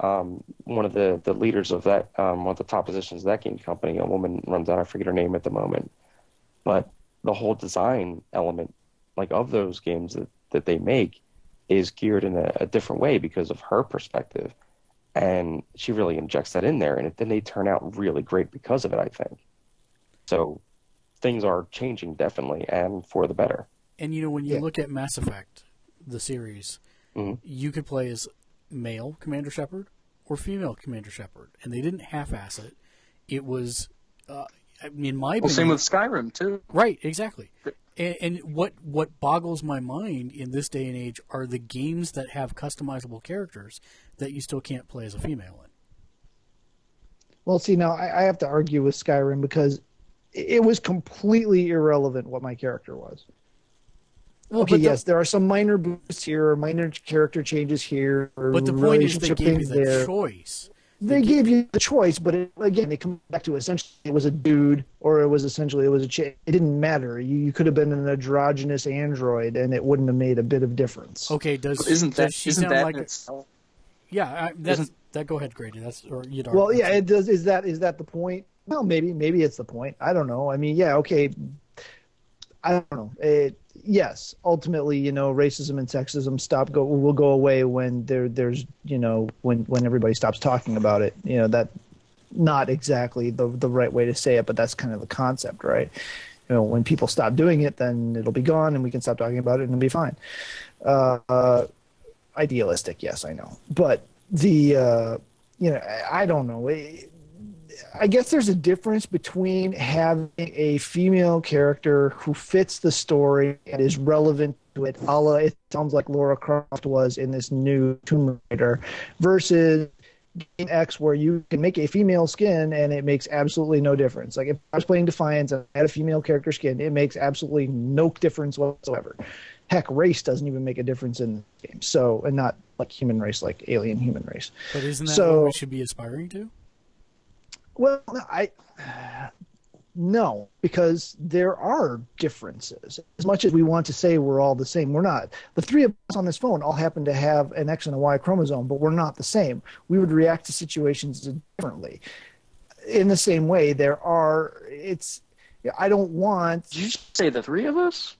[SPEAKER 2] Um, one of the, the leaders of that, um, one of the top positions of that game company, a woman runs that. I forget her name at the moment, but the whole design element, like of those games that, that they make, is geared in a, a different way because of her perspective, and she really injects that in there, and it, then they turn out really great because of it. I think. So, things are changing definitely, and for the better.
[SPEAKER 1] and you know when you
[SPEAKER 3] Yeah.
[SPEAKER 1] look at Mass Effect, the series,
[SPEAKER 2] Mhm.
[SPEAKER 1] you could play as male Commander Shepard or female Commander Shepard, and they didn't half-ass it. It was, uh, I mean, in my
[SPEAKER 4] Well,
[SPEAKER 1] opinion,
[SPEAKER 4] same with Skyrim too.
[SPEAKER 1] Right, exactly. And, and what what boggles my mind in this day and age are the games that have customizable characters that you still can't play as a female in.
[SPEAKER 3] Well, see, now I, I have to argue with Skyrim because it it was completely irrelevant what my character was.
[SPEAKER 1] Well,
[SPEAKER 3] okay,
[SPEAKER 1] but the-
[SPEAKER 3] yes, there are some minor boosts here, or minor character changes here, or
[SPEAKER 1] but the point is, they gave you the
[SPEAKER 3] there.
[SPEAKER 1] choice.
[SPEAKER 3] They gave you the choice, but it, again, they come back to essentially it was a dude, or it was essentially it was a chick. It didn't matter. You, you could have been an androgynous android, and it wouldn't have made a bit of difference.
[SPEAKER 1] Okay, does
[SPEAKER 4] Isn't that
[SPEAKER 1] does she
[SPEAKER 4] isn't that
[SPEAKER 1] like
[SPEAKER 4] itself?
[SPEAKER 1] yeah? I, that's
[SPEAKER 4] isn't-
[SPEAKER 1] that. Go ahead, Grady. That's or you know.
[SPEAKER 3] Well, yeah, it does. Is that is that the point? Well, maybe maybe it's the point. I don't know. I mean, yeah, okay. I don't know. It, yes, ultimately, you know, racism and sexism stop go will go away when there there's you know when when everybody stops talking about it. You know that not exactly the the right way to say it, but that's kind of the concept, right? You know, when people stop doing it, then it'll be gone, and we can stop talking about it, and it'll be fine. Uh, idealistic, yes, I know, but the uh, you know, I, I don't know. It- I guess there's a difference between having a female character who fits the story and is relevant to it, a la it sounds like Lara Croft was in this new Tomb Raider, versus Game X where you can make a female skin and it makes absolutely no difference. Like if I was playing Defiance and I had a female character skin, it makes absolutely no difference whatsoever. Heck, race doesn't even make a difference in the game. So, and not like human race, like alien human race.
[SPEAKER 1] but isn't that
[SPEAKER 3] so-
[SPEAKER 1] what we should be aspiring to?
[SPEAKER 3] Well, I no, because there are differences. As much as we want to say we're all the same, we're not. The three of us on this phone all happen to have an X and a Y chromosome, but we're not the same. We would react to situations differently. In the same way, there are. It's. I don't want.
[SPEAKER 5] Did you say the three of us?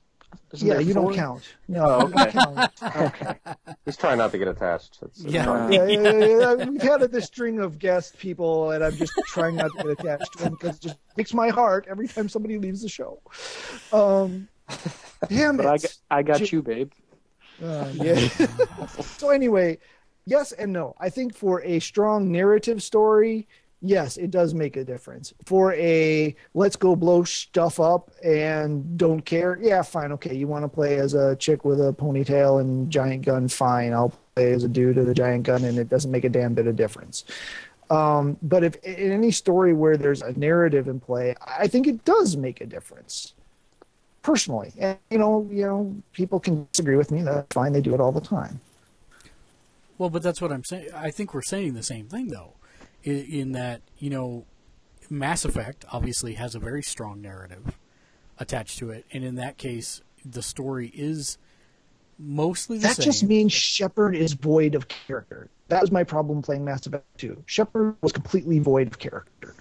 [SPEAKER 5] Isn't
[SPEAKER 3] yeah, you
[SPEAKER 5] four?
[SPEAKER 3] don't count. No,
[SPEAKER 5] Oh,
[SPEAKER 3] you don't
[SPEAKER 5] okay.
[SPEAKER 3] count.
[SPEAKER 5] Okay.
[SPEAKER 2] He's trying not to get attached. It's, it's
[SPEAKER 1] Yeah.
[SPEAKER 2] fine.
[SPEAKER 3] yeah, yeah, yeah, yeah. We've had this string of guest people, and I'm just trying not to get attached to them because it just breaks my heart every time somebody leaves the show. Um, damn
[SPEAKER 5] But I got, I got
[SPEAKER 3] Ju-
[SPEAKER 5] you, babe.
[SPEAKER 3] Uh, yeah. so anyway, yes and no. I think for a strong narrative story, yes, it does make a difference. For a let's go blow stuff up and don't care, yeah, fine, okay. You want to play as a chick with a ponytail and giant gun, fine. I'll play as a dude with a giant gun, and it doesn't make a damn bit of difference. Um, but if in any story where there's a narrative in play, I think it does make a difference personally. And you know, you know, people can disagree with me. That's fine. They do it all the time.
[SPEAKER 1] Well, but that's what I'm saying. I think we're saying the same thing, though, in, in that you know, Mass Effect obviously has a very strong narrative attached to it, and in that case, the story is mostly the
[SPEAKER 3] That
[SPEAKER 1] same.
[SPEAKER 3] just means Shepard is void of character. That was my problem playing Mass Effect 2. Shepard was completely void of character.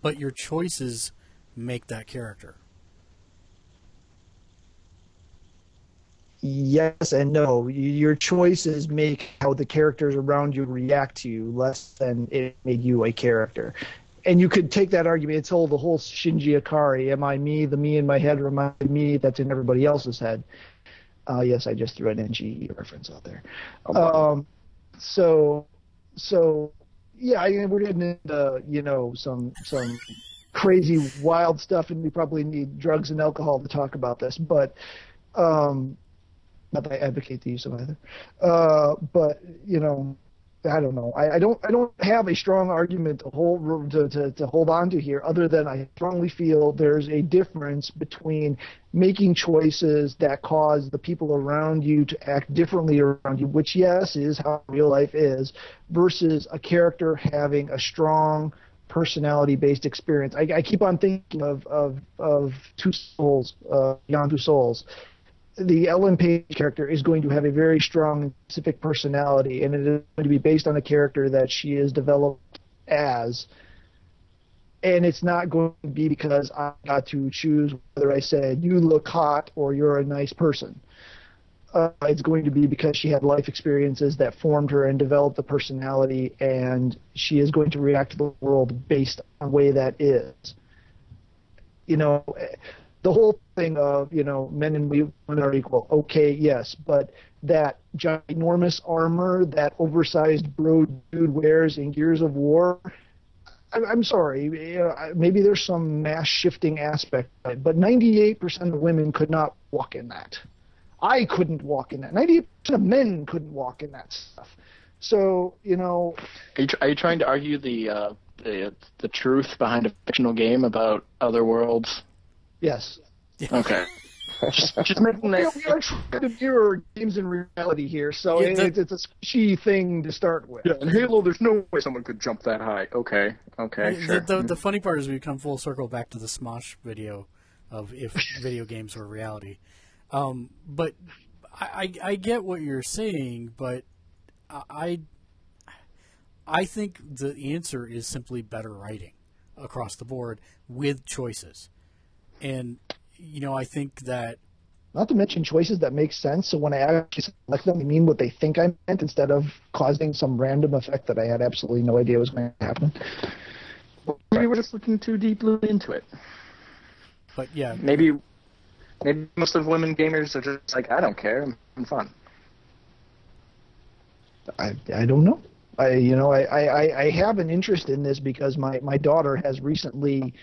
[SPEAKER 1] but your choices make that character.
[SPEAKER 3] Yes and no. Your choices make how the characters around you react to you less than it made you a character. And you could take that argument. It's all the whole Shinji Ikari. Am I me? The me in my head reminds me that's in everybody else's head. Uh, yes, I just threw an NGE reference out there. Um, so, so yeah, I mean, we're getting into you know some some crazy wild stuff, and we probably need drugs and alcohol to talk about this. But um, not that I advocate the use of either. Uh, but you know, I don't know. I, I don't. I don't have a strong argument to hold to, to, to hold on to here, other than I strongly feel there's a difference between making choices that cause the people around you to act differently around you, which yes is how real life is, versus a character having a strong personality-based experience. I, I keep on thinking of of of Two Souls, uh, Beyond Two Souls the Ellen Page character is going to have a very strong specific personality, and it is going to be based on a character that she is developed as. And it's not going to be because I got to choose whether I said you look hot or you're a nice person. Uh, it's going to be because she had life experiences that formed her and developed the personality, and she is going to react to the world based on the way that is. You know, the whole thing of you know men and women are equal. Okay, yes, but that ginormous armor that oversized bro dude wears in Gears of War. I'm, I'm sorry, know, maybe there's some mass shifting aspect, it, but 98% of women could not walk in that. I couldn't walk in that. 98% of men couldn't walk in that stuff. So you know,
[SPEAKER 4] Are you, tr- are you trying to argue the uh, the the truth behind a fictional game about other worlds?
[SPEAKER 3] Yes,
[SPEAKER 4] Okay. just, just making
[SPEAKER 3] we
[SPEAKER 4] that.
[SPEAKER 3] we are trying to mirror games in reality here, so
[SPEAKER 1] Yeah,
[SPEAKER 3] it, it's, it's a squishy thing to start with.
[SPEAKER 4] Yeah, in Halo, there's no way someone could jump that high. Okay, okay,
[SPEAKER 1] The-
[SPEAKER 4] sure.
[SPEAKER 1] the, the, funny part is we come full circle back to the Smosh video of if video games were reality. Um, but I, I, I get what you're saying, but I I think the answer is simply better writing across the board with choices. And you know, I think that
[SPEAKER 3] Not to mention choices that make sense. So when I actually select them, I mean what they think I meant instead of causing some random effect that I had absolutely no idea was going to happen.
[SPEAKER 4] Maybe we're just looking too deeply into it.
[SPEAKER 1] but yeah,
[SPEAKER 4] Maybe, maybe most of women gamers are just like, I don't care, I'm having fun.
[SPEAKER 3] I, I don't know. I you know I, I, I have an interest in this because my, my daughter has recently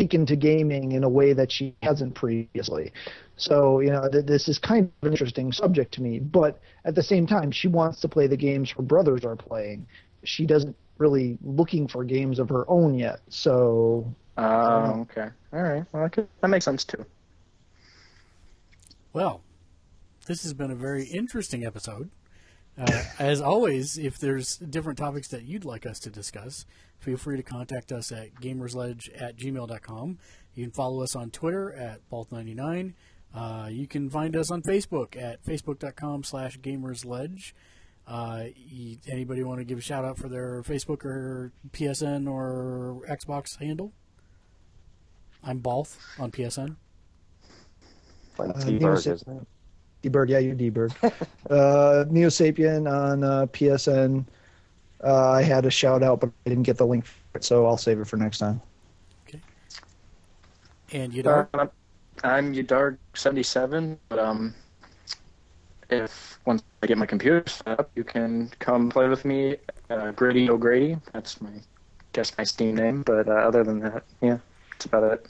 [SPEAKER 3] taken to gaming in a way that she hasn't previously. So you know th- this is kind of an interesting subject to me. But at the same time, she wants to play the games her brothers are playing. She doesn't really looking for games of her own yet. So
[SPEAKER 4] Oh, okay. All right. Well, that, could, that makes sense too.
[SPEAKER 1] Well, this has been a very interesting episode. Uh, as always, if there's different topics that you'd like us to discuss, feel free to contact us at gamersledge at gmail.com. You can follow us on Twitter at Balt99. Uh, you can find us on Facebook at facebook.com slash gamersledge. Uh, anybody want to give a shout out for their Facebook or PSN or Xbox handle? I'm Balth on PSN.
[SPEAKER 2] Like
[SPEAKER 3] Uh,
[SPEAKER 2] T-Bird,
[SPEAKER 3] Neos-
[SPEAKER 2] isn't it?
[SPEAKER 3] D-Bird, yeah, you're D-Bird. uh, Neo Sapien on uh, PSN. Uh, I had a shout out, but I didn't get the link for it, so I'll save it for next time. Okay.
[SPEAKER 1] And you know,
[SPEAKER 4] Uh, I'm Udarg77, but um, if once I get my computer set up, you can come play with me. Uh, Grady O'Grady, that's my guess my Steam name. But uh, other than that, yeah, that's about it.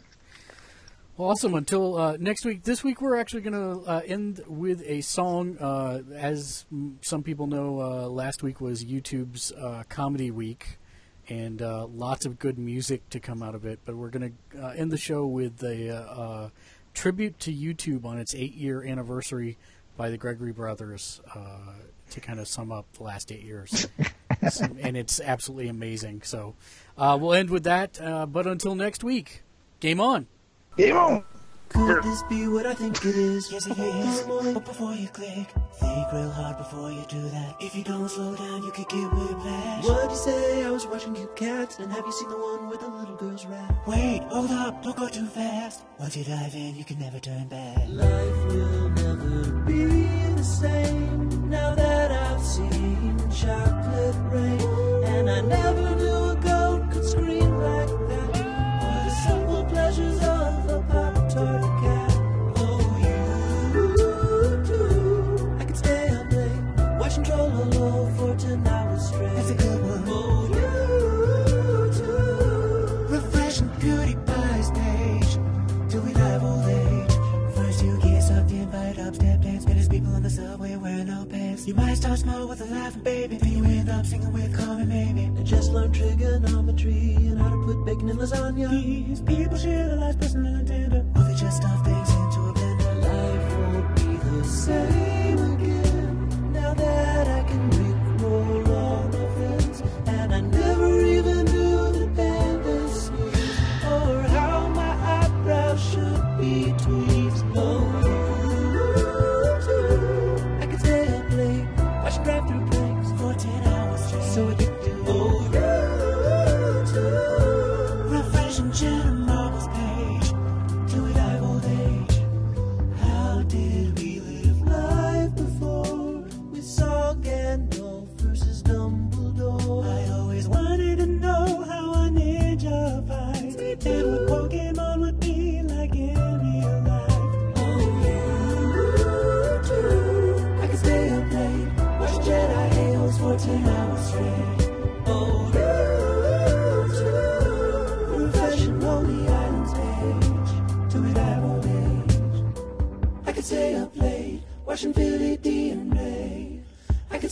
[SPEAKER 1] Awesome. Until uh, next week. This week we're actually going to uh, end with a song. Uh, as m- some people know, uh, last week was YouTube's uh, comedy week, and uh, lots of good music to come out of it. But we're going to uh, end the show with a uh, uh, tribute to YouTube on its eight-year anniversary by the Gregory Brothers uh, to kind of sum up the last eight years. And it's absolutely amazing. So uh, we'll end with that. Uh, but until next week, game on.
[SPEAKER 3] Game on!
[SPEAKER 6] Could this be what I think it is? Yes, it is. But before you click, think real hard before you do that. If you don't slow down, you could get whiplash. What'd you say? I was watching Cute Cats, and have you seen the one with the little girl's rap? Wait, hold up, don't go too fast. Once you dive in, you can never turn back. Life will never be the same now that I've seen chocolate rain, and I never You might start small with a laughing baby, then you end up singing with Call Me Maybe. I just learned trigonometry and how to put bacon in lasagna. These people share the last person and tender, or they just stuff things into
[SPEAKER 7] a blender.
[SPEAKER 6] Life won't be the same again now that I can.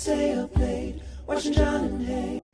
[SPEAKER 6] sail blade, washing John and Hay.